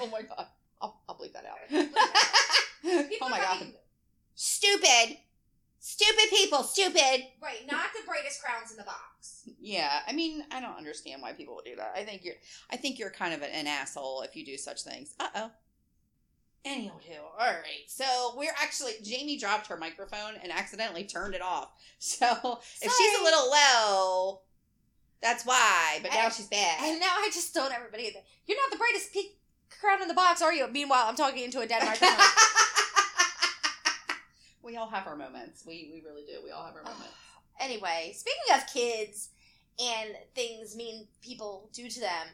oh my god. I'll, I'll bleep that out. People oh my are god. fucking, Stupid. Stupid people. Stupid. Right, not the brightest crowns in the box. Yeah, I mean, I don't understand why people would do that. I think you're, I think you're kind of an, asshole if you do such things. Uh oh. Anywho, all right. So we're actually Jamie dropped her microphone and accidentally turned it off. So if she's a little low, that's why. But now And- she's back. And now I just told everybody that you're not the brightest pe- crown in the box, are you? Meanwhile, I'm talking into a dead microphone. we all have our moments. We we really do. We all have our moments. anyway, speaking of kids and things mean people do to them,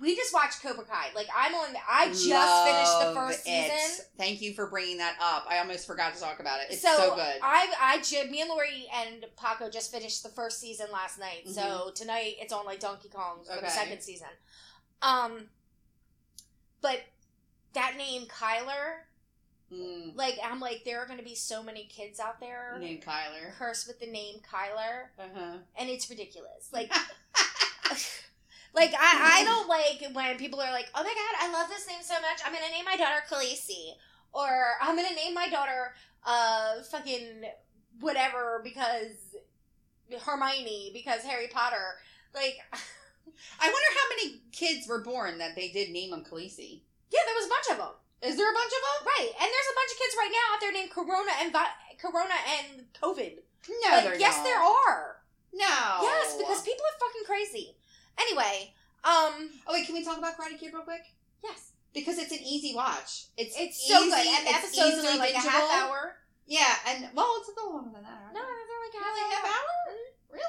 we just watched Cobra Kai. Like I'm on. I just finished the first it. season. Thank you for bringing that up. I almost forgot to talk about it. It's so, so, good. I, I, me and Lori and Paco just finished the first season last night. So tonight it's on like Donkey Kong for the Mm-hmm. Second season. Um, but that name Kyler, Mm, like I'm like there are going to be so many kids out there named Kyler. cursed with the name Kyler, Uh-huh. and it's ridiculous. Like. Like I, I don't like when people are like, "Oh my god, I love this name so much. I'm gonna name my daughter Khaleesi, or I'm gonna name my daughter uh fucking whatever because Hermione because Harry Potter." Like, I wonder how many kids were born that they did name them Khaleesi. yeah, there was a bunch of them, Is there a bunch of them? right? And there's a bunch of kids right now out there named Corona and Vi- Corona and COVID. No, Like, yes, don't. there are. No. Yes, because people are fucking crazy. Anyway, um, Oh wait, can we talk about Karate Kid real quick? yes, Because it's an easy watch. It's it's so good, and the it's episodes easily are like a half hour. Yeah, and well, it's a little longer than that. aren't No, they? they're like a Really, half half hour. hour? Really?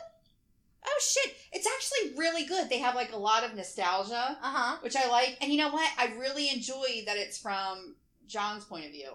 Oh shit! It's actually really good. They have like a lot of nostalgia, Uh huh. which I like. And you know what? I really enjoy that it's from John's point of view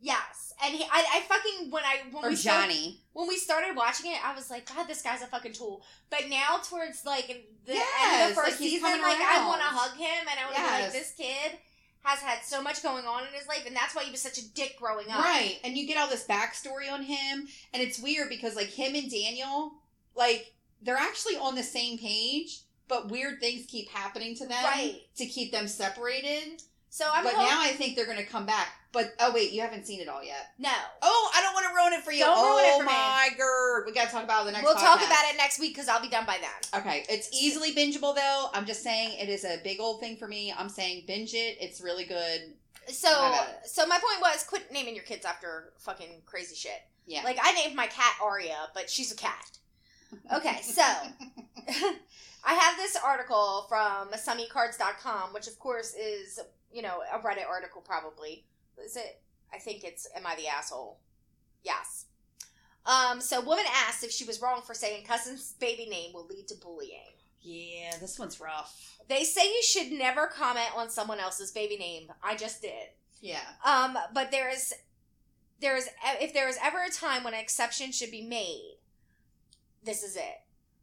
Yes, and he, I, I fucking when I when or we Johnny. when we started watching it, I was like, God, this guy's a fucking tool. But now towards like the end of the first like, season, like I want to hug him and I want to be like, this kid has had so much going on in his life, and that's why he was such a dick growing up. Right, and you get all this backstory on him, and it's weird because like him and Daniel, like they're actually on the same page, but weird things keep happening to them Right. to keep them separated. So I'm but hoping- now I think they're gonna come back. But oh wait, you haven't seen it all yet. no. Oh, I don't want to ruin it for you. Don't oh ruin it oh for me. my god, we gotta talk about it the next. we'll talk about it next week because I'll be done by then. Okay, it's easily bingeable though. I'm just saying it is a big old thing for me. I'm saying binge it. It's really good. So, I got it. so my point was, quit naming your kids after fucking crazy shit. Yeah. Like I named my cat Aria, but she's a cat. Okay, so I have this article from Someecards.com, which of course is, you know, a Reddit article probably. Is it? I think it's Am I the Asshole? Yes. Um, so woman asked if she was wrong for saying cousin's baby name will lead to bullying. yeah, this one's rough. They say you should never comment on someone else's baby name. I just did. Yeah. Um, but there is, there is, if there is ever a time when an exception should be made, this is it.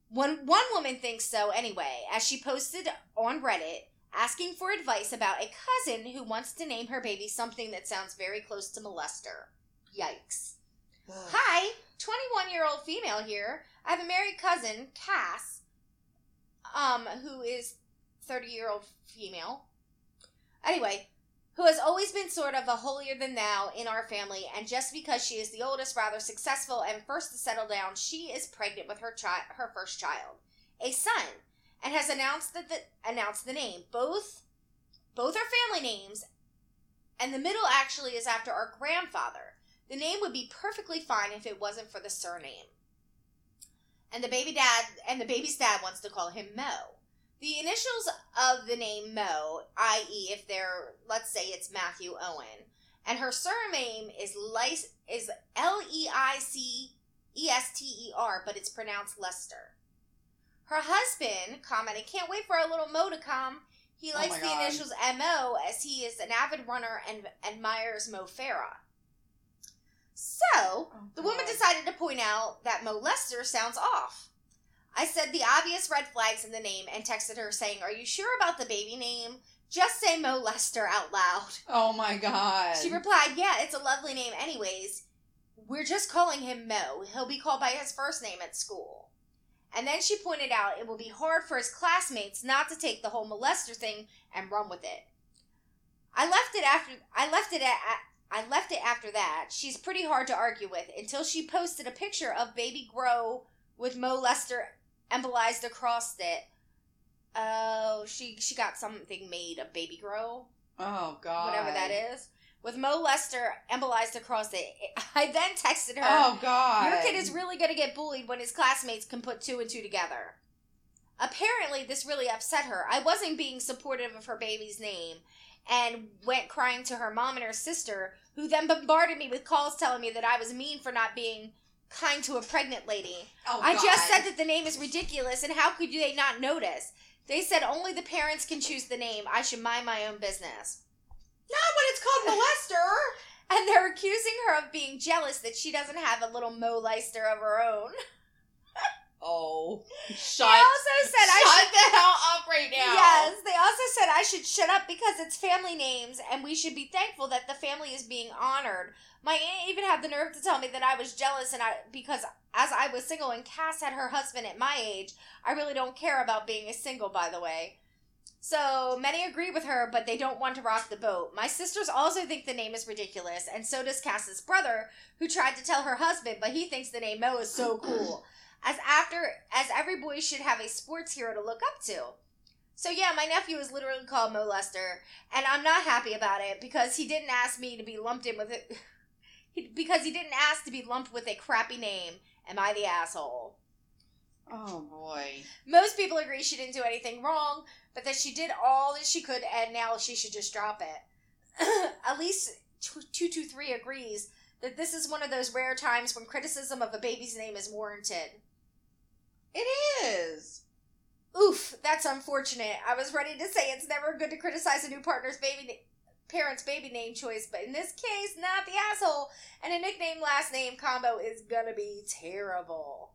One one woman thinks so anyway, as she posted on Reddit asking for advice about a cousin who wants to name her baby something that sounds very close to molester. Yikes. Hi, 21 year old female here. I have a married cousin, Cass, um, who is 30 year old female. Anyway, who has always been sort of a holier than thou in our family, and just because she is the oldest, rather successful, and first to settle down, she is pregnant with her child, her first child, a son, and has announced that the announced the name. Both, both are family names, and the middle actually is after our grandfather. The name would be perfectly fine if it wasn't for the surname. And the baby dad and the baby's dad wants to call him Mo. The initials of the name Mo, i.e., if they're let's say it's Matthew Owen, and her surname is Lice is L E I C E S T E R, but it's pronounced Lester. Her husband commented, "Can't wait for our little Mo to come. He Oh likes my the God. initials MO as he is an avid runner and admires Mo Farah. So, the oh woman decided to point out that molester sounds off. I said the obvious red flags in the name and texted her saying, Are you sure about the baby name? Just say Mo Lester out loud. Oh my god. She replied, Yeah, it's a lovely name, anyways. We're just calling him Mo. He'll be called by his first name at school. And then she pointed out it will be hard for his classmates not to take the whole molester thing and run with it. I left it after I left it at I left it after that. She's pretty hard to argue with until she posted a picture of baby Grow with molester embolized across it. Oh, she she got something made of baby Grow oh god. whatever that is, with Mo Lester embolized across it. I then texted her, Oh god. Your kid is really going to get bullied when his classmates can put two and two together. Apparently, this really upset her. I wasn't being supportive of her baby's name and went crying to her mom and her sister, who then bombarded me with calls telling me that I was mean for not being kind to a pregnant lady. Oh, I God. just said that the name is ridiculous, and how could they not notice? They said only the parents can choose the name. I should mind my own business. Not when it's called molester. And they're accusing her of being jealous that she doesn't have a little Mo Lester of her own. Oh. They also said I shut should. the hell up right now. Yes, they also said I should shut up because it's family names and we should be thankful that the family is being honored. My aunt even had the nerve to tell me that I was jealous and I because as I was single and Cass had her husband at my age, I really don't care about being a single by the way. So many agree with her, but they don't want to rock the boat. My sisters also think the name is ridiculous, and so does Cass's brother, who tried to tell her husband, but he thinks the name Mo is so cool. As after as every boy should have a sports hero to look up to. So yeah, my nephew is literally called Mo Lester, and I'm not happy about it because he didn't ask me to be lumped in with it. because he didn't ask to be lumped with a crappy name. Am I the asshole? Oh boy. Most people agree she didn't do anything wrong, but that she did all that she could, and now she should just drop it. At least two two three agrees that this is one of those rare times when criticism of a baby's name is warranted. It is. Oof, that's unfortunate. I was ready to say it's never good to criticize a new partner's baby na- parent's baby name choice, but in this case, not the asshole. And a nickname last name combo is gonna be terrible.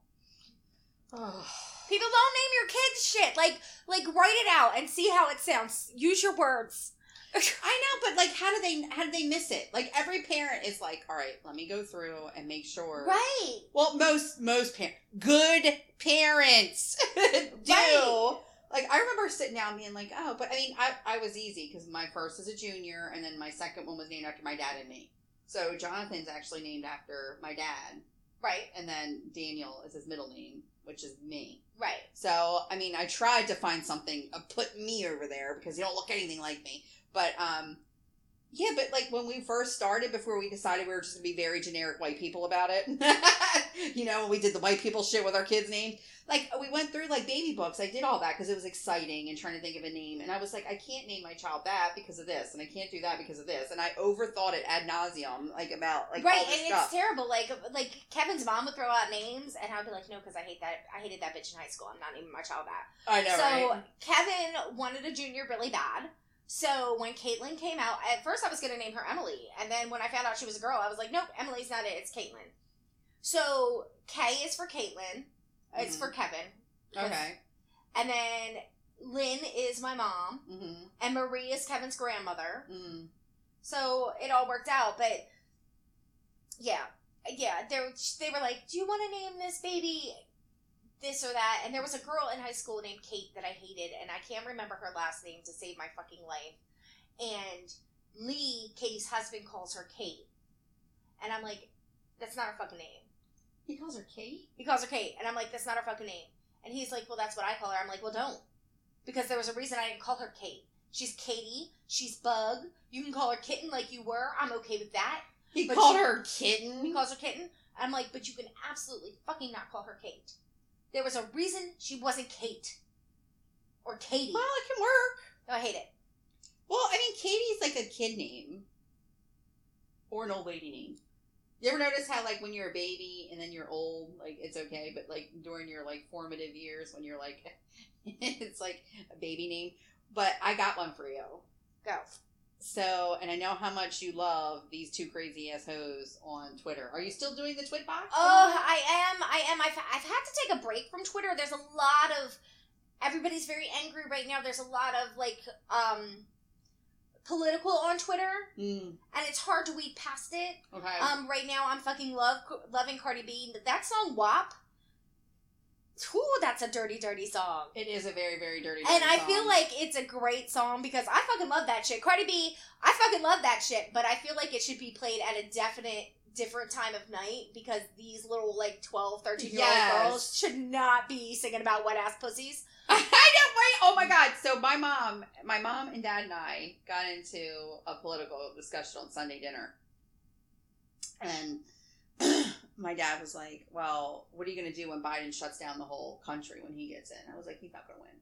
People don't name your kids shit. Like, like write it out and see how it sounds. Use your words. I know, but like, how do they how do they miss it? Like every parent is like, all right, let me go through and make sure. Right. Well, most most parents, good parents do. Right. Like I remember sitting down being like, oh, but I mean, I I was easy because my first is a junior, and then my second one was named after my dad and me. So Jonathan's actually named after my dad, Right. and then Daniel is his middle name, which is me. Right. So I mean, I tried to find something, uh, put me over there because you don't look anything like me. But um, yeah, but like when we first started, before we decided we were just gonna be very generic white people about it, you know, when we did the white people shit with our kids' names. Like we went through like baby books. I did all that because it was exciting and trying to think of a name. And I was like, I can't name my child that because of this, and I can't do that because of this. And I overthought it ad nauseum, like about like right, and stuff. it's terrible. Like, like Kevin's mom would throw out names, and I'd be like, no, because I hate that. I hated that bitch in high school. I'm not naming my child that. I know, so right? Kevin wanted a junior really bad. So when Caitlin came out, at first I was going to name her Emily, and then when I found out she was a girl, I was like, nope, Emily's not it. It's Caitlin. So K is for Caitlin. It's Mhm. for Kevin. Okay. And then Lynn is my mom, Mm-hmm. and Marie is Kevin's grandmother. Mm. So it all worked out, but yeah, yeah. They were like, "Do you want to name this baby this or that?" And there was a girl in high school named Kate that I hated, and I can't remember her last name to save my fucking life. And Lee, Katie's husband, calls her Kate, and I'm like, "That's not her fucking name." He calls her Kate. He calls her Kate, and I'm like, "That's not her fucking name." And he's like, "Well, that's what I call her." I'm like, "Well, don't," because there was a reason I didn't call her Kate. She's Katie. She's Bug. You can call her Kitten like you were. I'm okay with that. He But called she- her kitten. He calls her kitten. I'm like, but you can absolutely fucking not call her Kate. There was a reason she wasn't Kate. Or Katie. well, it can work. No, I hate it. Well, I mean, Katie's like a kid name or an old lady name. You ever notice how, like, when you're a baby and then you're old, like, it's okay, but, like, during your, like, formative years when you're, like, it's like a baby name? but I got one for you. Go. So, and I know how much you love these two crazy ass hoes on Twitter. Are you still doing the Twit box? Oh, I am. I am. I've, I've had to take a break from Twitter. There's a lot of. Everybody's very angry right now. There's a lot of, like, um, political on Twitter, Mm, and it's hard to weed past it. okay. Um, right now I'm fucking love loving Cardi B. That song WAP. Ooh, that's a dirty, dirty song. it is a very, very dirty. And dirty I feel like it's a great song because I fucking love that shit. Cardi B, I fucking love that shit, but I feel like it should be played at a definite different time of night because these little like 12, 13 year old Yes. girls should not be singing about wet ass pussies. I know, right? Oh my god! So my mom, my mom and dad and I got into a political discussion on Sunday dinner, and my dad was like, "Well, what are you going to do when Biden shuts down the whole country when he gets in?" I was like, "He's not going to win."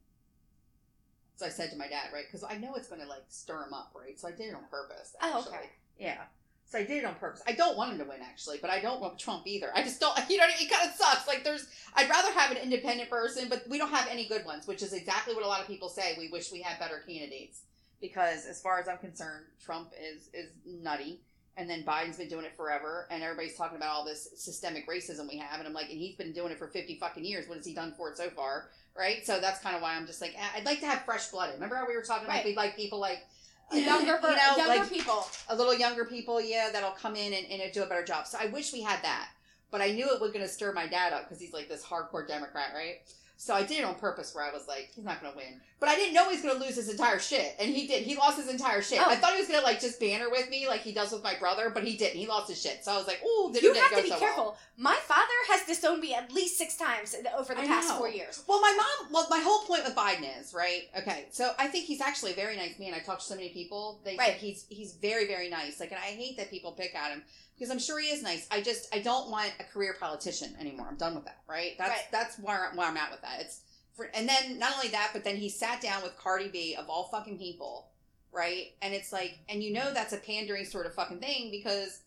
So I said to my dad, right, because I know it's going to like stir him up, right? So I did it on purpose. Oh, Actually. okay. Yeah. So I did it on purpose. I don't want him to win, actually, but I don't want Trump either. I just don't. You know, what I mean? it kind of sucks. Like, there's. I'd rather have an independent person, but we don't have any good ones, which is exactly what a lot of people say. We wish we had better candidates because, as far as I'm concerned, Trump is is nutty, and then Biden's been doing it forever, and everybody's talking about all this systemic racism we have, and I'm like, and he's been doing it for 50 fucking years. What has he done for it so far? Right. So that's kind of why I'm just like, I'd like to have fresh blood. Remember how we were talking Right. like we'd like people like. Younger, you know, younger like people. a little younger people, yeah, that'll come in and, and do a better job. So I wish we had that. But I knew it was going to stir my dad up because he's like this hardcore Democrat, right? So I did it on purpose where I was like, he's not going to win. But I didn't know he was going to lose his entire shit. And he did. He lost his entire shit. Oh. I thought he was going to like just banner with me like he does with my brother, but he didn't. He lost his shit. So I was like, ooh, did You have go to be so careful. well. My father has disowned me at least six times over the I past know. four years. Well, my mom. Well, my whole point with Biden is right. Okay, so I think he's actually a very nice man. I talked to so many people. They Right. he's he's very very nice. Like, and I hate that people pick at him because I'm sure he is nice. I just I don't want a career politician anymore. I'm done with that. Right. That's Right. that's where where I'm at with that. It's for, and then not only that, but then he sat down with Cardi B of all fucking people, right? And it's like, and you know that's a pandering sort of fucking thing because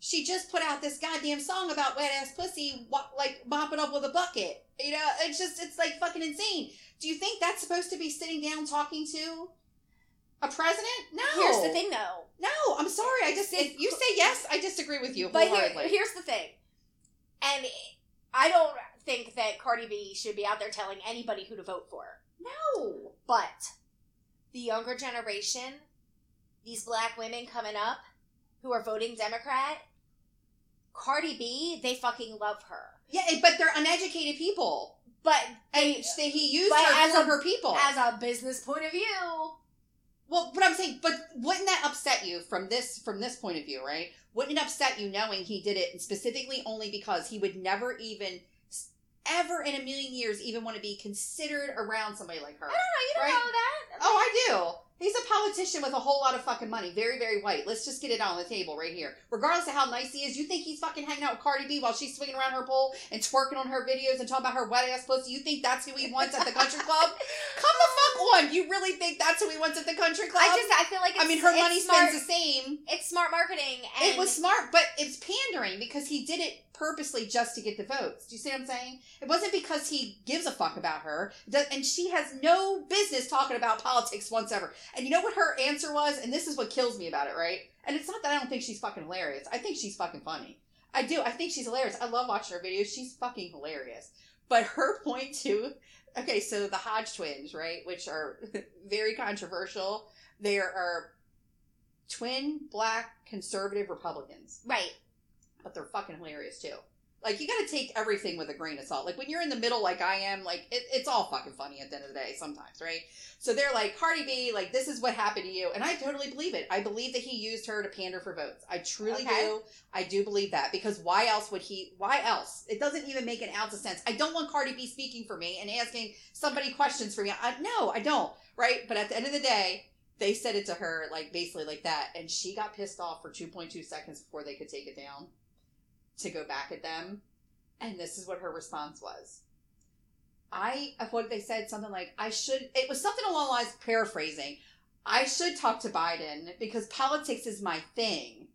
she just put out this goddamn song about wet ass pussy, wa- like mopping up with a bucket. You know, it's just it's like fucking insane. Do you think that's supposed to be sitting down talking to a president? No. Here's the thing, though. No, I'm sorry. I just if you say yes, I disagree with you But here, here's the thing, and I don't think that Cardi B should be out there telling anybody who to vote for. no. But the younger generation, these black women coming up who are voting Democrat, Cardi B, they fucking love her. Yeah, eh, but they're uneducated people, But and they, they, he used her as for a- her people. as a business point of view, Well, but I'm saying, but wouldn't that upset you from this from this point of view, right? Wouldn't it upset you knowing he did it specifically only because he would never even, ever in a million years, even want to be considered around somebody like her? I don't know. You don't Right. know that. Oh, I do. He's a politician with a whole lot of fucking money. Very, very white. Let's just get it on the table right here. Regardless of how nice he is, you think he's fucking hanging out with Cardi B while she's swinging around her pole and twerking on her videos and talking about her wet ass pussy? You think that's who he wants at the country club? Come the fuck on. You really think that's who he wants at the country club? I just I feel like it's, I mean, her money smart, spends the same. It's smart marketing. And It was smart, but it's pandering because he did it purposely just to get the votes. Do you see what I'm saying? It wasn't because he gives a fuck about her, and she has no business talking about politics once ever. And you know what her answer was? And this is what kills me about it, right? And it's not that I don't think she's fucking hilarious. I think she's fucking funny. I do. I think she's hilarious. I love watching her videos. She's fucking hilarious. But her point too. Okay, so the Hodge twins, right, which are very controversial. They are twin black conservative Republicans right. But they're fucking hilarious too. Like you got to take everything with a grain of salt. Like when you're in the middle, like I am, like it, it's all fucking funny at the end of the day sometimes, right? So they're like Cardi B, like this is what happened to you, and I totally believe it. I believe that he used her to pander for votes. I truly Okay. do. I do believe that because why else would he? Why else? It doesn't even make an ounce of sense. I don't want Cardi B speaking for me and asking somebody questions for me. I, no, I don't. Right? But at the end of the day, they said it to her like basically like that, and she got pissed off for 2.2 seconds before they could take it down to go back at them. And this is what her response was. I, of what they said, something like, I should, it was something along the lines, paraphrasing, I should talk to Biden because politics is my thing.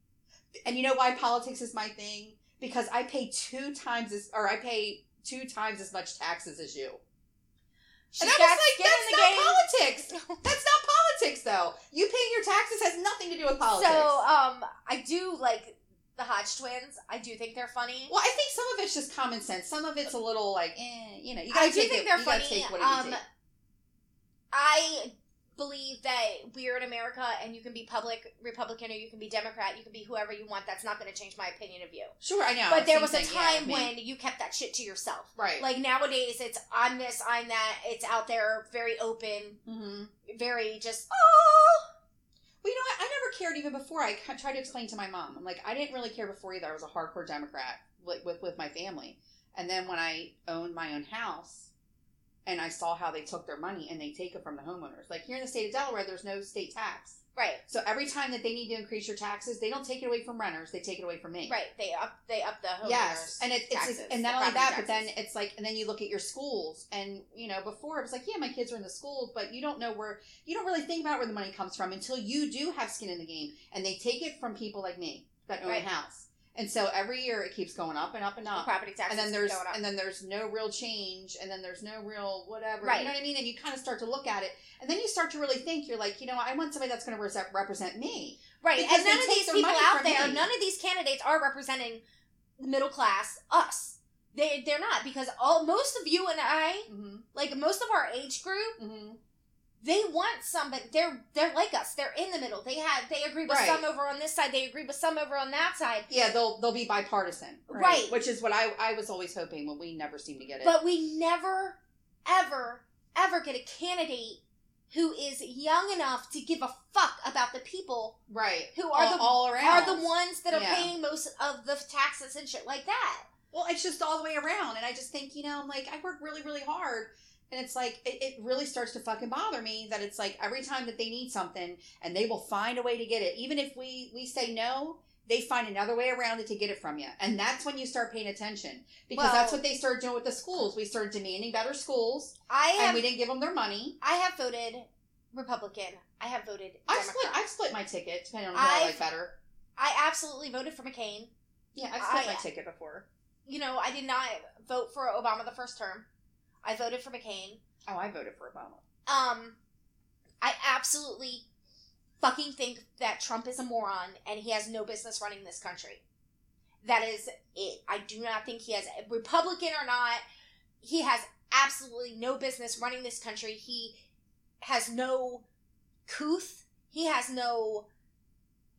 And you know why politics is my thing? Because I pay two times as, or I pay two times as much taxes as you. She's and I was like, that's not game. politics. That's not politics, though. You paying your taxes has nothing to do with politics. So, um, I do like the Hodge twins. I do think they're funny. well, I think some of it's just common sense. Some of it's a little like, eh, you know, you gotta I do take think it. they're funny. Um. I believe that we're in America and you can be public Republican or you can be Democrat. You can be whoever you want. That's not going to change my opinion of you. Sure, I know. but there was a thing, yeah, time me. when you kept that shit to yourself. right, Like nowadays, it's I'm this, I'm that. It's out there, very open, mm-hmm. very just oh. Well, you know what? I never cared even before. I tried to explain to my mom. I'm like, I didn't really care before either. I was a hardcore Democrat with, with with my family. And then when I owned my own house, and I saw how they took their money and they take it from the homeowners. Like here in the state of Delaware, there's no state tax. Right, So every time that they need to increase your taxes, they don't take it away from renters. They take it away from me. right. They up, they up the homeowners. Yes, and it, it's taxes, and not only that, property but then it's like, and then you look at your schools, and you know, before it was like, yeah, my kids are in the schools, but you don't know where, you don't really think about where the money comes from until you do have skin in the game, and they take it from people like me that own Right. a house, and so every year it keeps going up and up and up, property taxes. and then there's and then there's no real change, and then there's no real whatever, Right. you know what I mean? And you kind of start to look at it, and then you start to really think, you're like, you know, I want somebody that's going to represent me. Right, Because and none of these people out there, me. none of these candidates are representing the middle class, us. They they're not because all most of you and I, Mm-hmm. like most of our age group, Mm-hmm. They want somebody. They're they're like us. They're in the middle. They had they agree with Right. some over on this side. They agree with some over on that side. Yeah, they'll they'll be bipartisan, Right. Which is what I I was always hoping, but we never seem to get it. But we never, ever, ever get a candidate who is young enough to give a fuck about the people right, who are all, the all around are the ones that are Yeah. paying most of the taxes and shit like that. Well, it's just all the way around, and I just think you know, I'm like I work really really hard. And it's like it, it really starts to fucking bother me that it's like every time that they need something and they will find a way to get it, even if we we say no, they find another way around it to get it from you, and that's when you start paying attention because Well- that's what they started doing with the schools. We started demanding better schools, I and we didn't give them their money. I have voted Republican. I have voted I've split I've split my ticket depending on who I I've- like better. I absolutely voted for McCain. Yeah, I've split I- my ticket before. You know, I did not vote for Obama the first term. I voted for McCain. Oh, I voted for Obama. Um, I absolutely fucking think that Trump is a moron and he has no business running this country. That is it. I do not think he has Republican or not. He has absolutely no business running this country. He has no couth. He has no.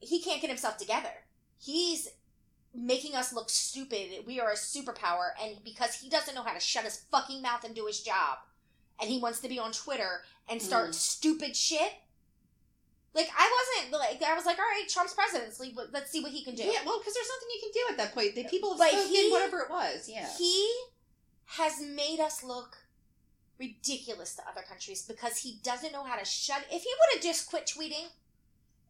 He can't get himself together. He's making us look stupid. We are a superpower, and because he doesn't know how to shut his fucking mouth and do his job, and he wants to be on Twitter and start Mm. stupid shit. Like I wasn't like I was like, all right, Trump's president. Let's, let's see what he can do. Yeah, well, because there's nothing you can do at that point. The people have But spoken, he- whatever it was. Yeah. He has made us look ridiculous to other countries because he doesn't know how to shut. If he would have just quit tweeting,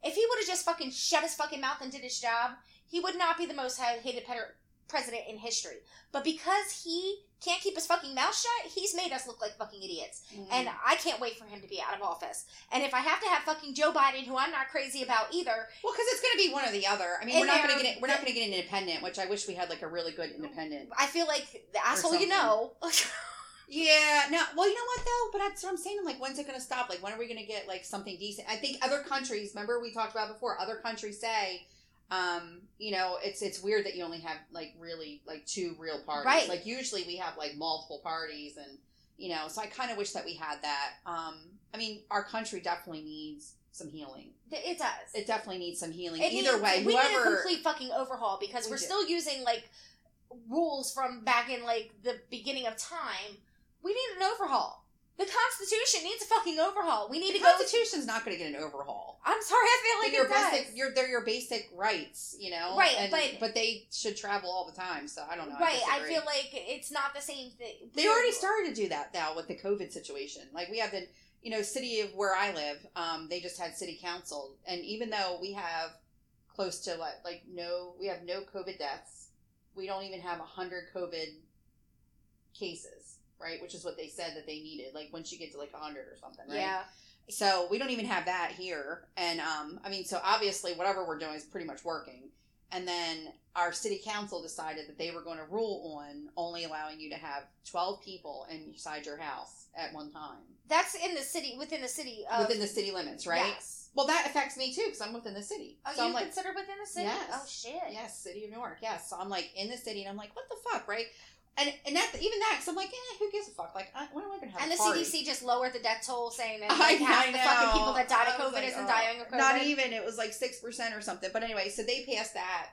if he would have just fucking shut his fucking mouth and did his job, he would not be the most hated president in history. But because he can't keep his fucking mouth shut, he's made us look like fucking idiots. And Mm. I can't wait for him to be out of office. And if I have to have fucking Joe Biden, who I'm not crazy about either, well, because it's going to be one or the other. I mean, we're not going to get it. We're not going to get an independent, which I wish we had like a really good independent. I feel like the asshole you know. Yeah. No. Well, you know what though? But that's what I'm saying. I'm like, when's it going to stop? Like, when are we going to get like something decent? I think other countries. Remember we talked about before. Other countries say. Um, you know, it's it's weird that you only have like really like two real parties. Right. Like usually we have like multiple parties and you know, so I kind of wish that we had that. Um, I mean, our country definitely needs some healing. it does. It definitely needs some healing. It Either needs- way, we need a complete fucking overhaul because We we're do. still using like rules from back in like the beginning of time. We need an overhaul. The Constitution needs a fucking overhaul. We need the to go. Constitution's not going to get an overhaul. I'm sorry, I feel like your basic, your, they're your basic rights, you know. Right, And- but- but they should travel all the time. So I don't know. right, I disagree. feel like it's not the same thing. they already started to do that now with the COVID situation. Like we have the, you know, city of where I live. Um, they just had city council, and even though we have close to like like no, we have no COVID deaths. We don't even have a hundred COVID cases, right? Which is what they said that they needed. Like once you get to like a hundred or something, right? Yeah, So we don't even have that here. And um, I mean, so obviously whatever we're doing is pretty much working. and then our city council decided that they were going to rule on only allowing you to have 12 people inside your house at one time That's in the city, within the city. Of, within the city limits, right? Yes. Well, that affects me too because I'm within the city. Oh, so you I'm like, considered within the city? Yes. Oh shit. yes, city of Newark. Yes, so I'm like in the city, and I'm like, what the fuck, right? And and that even that, because I'm like, eh, who gives a fuck? Like, I, when am I gonna have And the party? CDC just lowered the death toll, saying that I- like, half I the fucking people that died of COVID like, isn't oh, dying of COVID. Not even. It was like six percent or something. But anyway, so they passed that,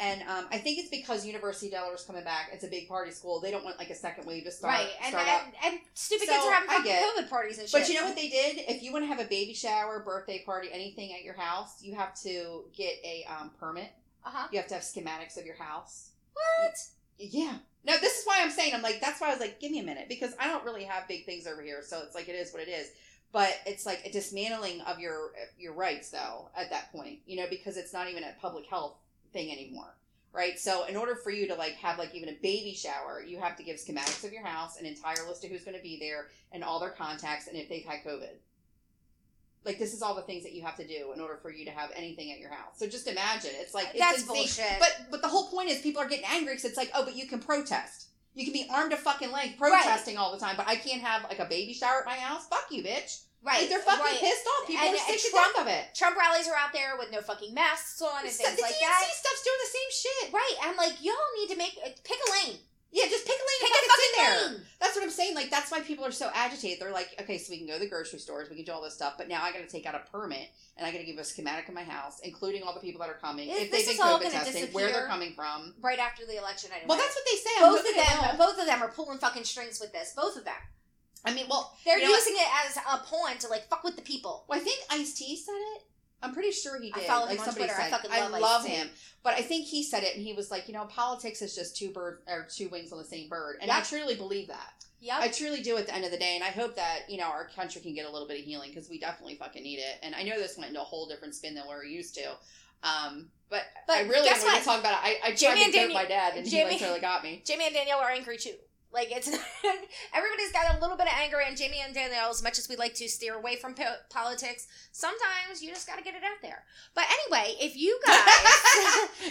and um, I think it's because University of Delaware's coming back. It's a big party school. They don't want like a second wave to start. right, and, start and and stupid So, kids are having fucking COVID parties and shit. But you know what they did? If you want to have a baby shower, birthday party, anything at your house, you have to get a um, permit. Uh huh. You have to have schematics of your house. What? Yeah. No, this is why I'm saying I'm like that's why I was like, give me a minute because I don't really have big things over here, so it's like it is what it is. But it's like a dismantling of your your rights though at that point, you know, because it's not even a public health thing anymore, right? So in order for you to like have like even a baby shower, you have to give schematics of your house, an entire list of who's going to be there, and all their contacts, and if they've had COVID. Like this is all the things that you have to do in order for you to have anything at your house. So just imagine, it's like it's That's insane. bullshit. But but the whole point is people are getting angry because it's like, oh, but you can protest. You can be armed to fucking length protesting all the time, but I can't have like a baby shower at my house. Fuck you, bitch. right, Like, they're fucking right. pissed off. People And- are sick and Trump- of it. Trump rallies are out there with no fucking masks on and things the like DNC that. stuff's doing the same shit. Right, I'm like, y'all need to make uh, pick a lane. Yeah, just pick a lane Pick and a fucking sit there. lane. That's what I'm saying. Like that's why people are so agitated. They're like, okay, so we can go to the grocery stores, we can do all this stuff, but now I got to take out a permit and I got to give a schematic of my house, including all the people that are coming, Is- if they've been COVID where they're coming from. Right after the election, anyway. Well, that's what they say. I'm both of them. Both of them are pulling fucking strings with this. Both of them. I mean, well, They're you know what? using it as a pawn to like fuck with the people. Well, I think Ice T said it. I'm pretty sure he I did. follow like him on somebody Twitter. Said, I love love Ice-T. him. But I think he said it, and he was like, you know, politics is just two bird or two wings on the same bird, and I truly believe that. Yep. I truly do at the end of the day, and I hope that you know our country can get a little bit of healing because we definitely fucking need it. And I know this went into a whole different spin than we're used to. Um, but, But I really guess what? to talk about it. I, I tried Jamie to and joke Dani- my dad, and he Jamie- like totally got me. Jamie and Danielle are angry too. Like it's everybody's got a little bit of anger, and Jamie and Danielle, as much as we like to steer away from po- politics, sometimes you just got to get it out there. But anyway, if you guys,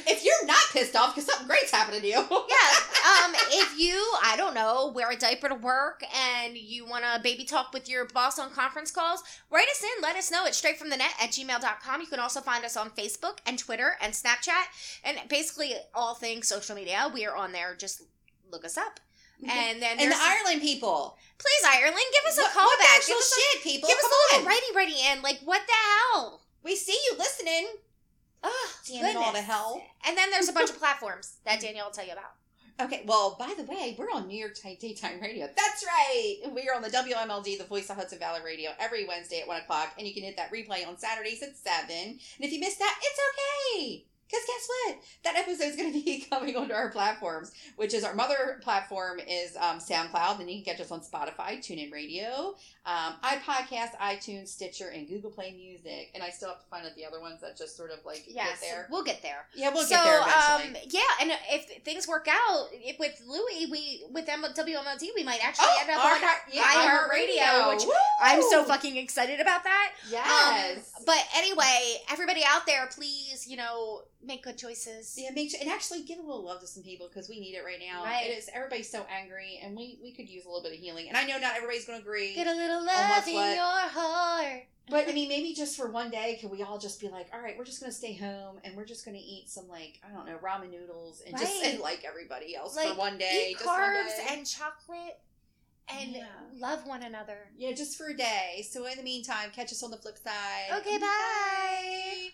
if you're not pissed off because something great's happening to you, yeah, um, if you, I don't know, wear a diaper to work and you want to baby talk with your boss on conference calls, write us in. Let us know. It's straight from the net at gmail.com. You can also find us on Facebook and Twitter and Snapchat and basically all things social media. We are on there. Just look us up. And then and the Ireland people, please Ireland, give us a what, call what back. Give us a, shit, people? give us Come a little on. righty righty in. Like what the hell? We see you listening. Oh, Damn it all to goodness. hell. And then there's a bunch of platforms that Danielle will tell you about. Okay, well, by the way, we're on New York Tight Daytime Radio. That's right. We are on the WMLD, the Voice of Hudson Valley Radio, every Wednesday at 1 o'clock, and you can hit that replay on Saturdays at 7. And if you missed that, it's okay. Because guess what? That episode is going to be coming onto our platforms, which is our mother platform is um, SoundCloud. Then you can catch us on Spotify, TuneIn Radio, um, iPodcast, iTunes, Stitcher, and Google Play Music. And I still have to find out the other ones that just sort of like Yes, get there. we'll get there. Yeah, we'll so, get there eventually. um, yeah, and if things work out if, with Louie, we with M- WMLD, we might actually Oh, end up our on yeah, iHeartRadio, iHeartRadio. which Woo! I'm so fucking excited about that. Yes. Um, but anyway, everybody out there, please, you know, make good choices. Yeah, make sure and actually give a little love to some people because we need it right now. Right. It is everybody's so angry, and we we could use a little bit of healing. And I know not everybody's going to agree, Get a little love in what. your heart. but I mean, maybe just for one day, can we all just be like, all right, we're just going to stay home and we're just going to eat some like I don't know ramen noodles and just and like everybody else Like, for one day, Eat carbs day. and chocolate and Yeah. love one another. yeah, just for a day. So in the meantime, catch us on the flip side. Okay, bye.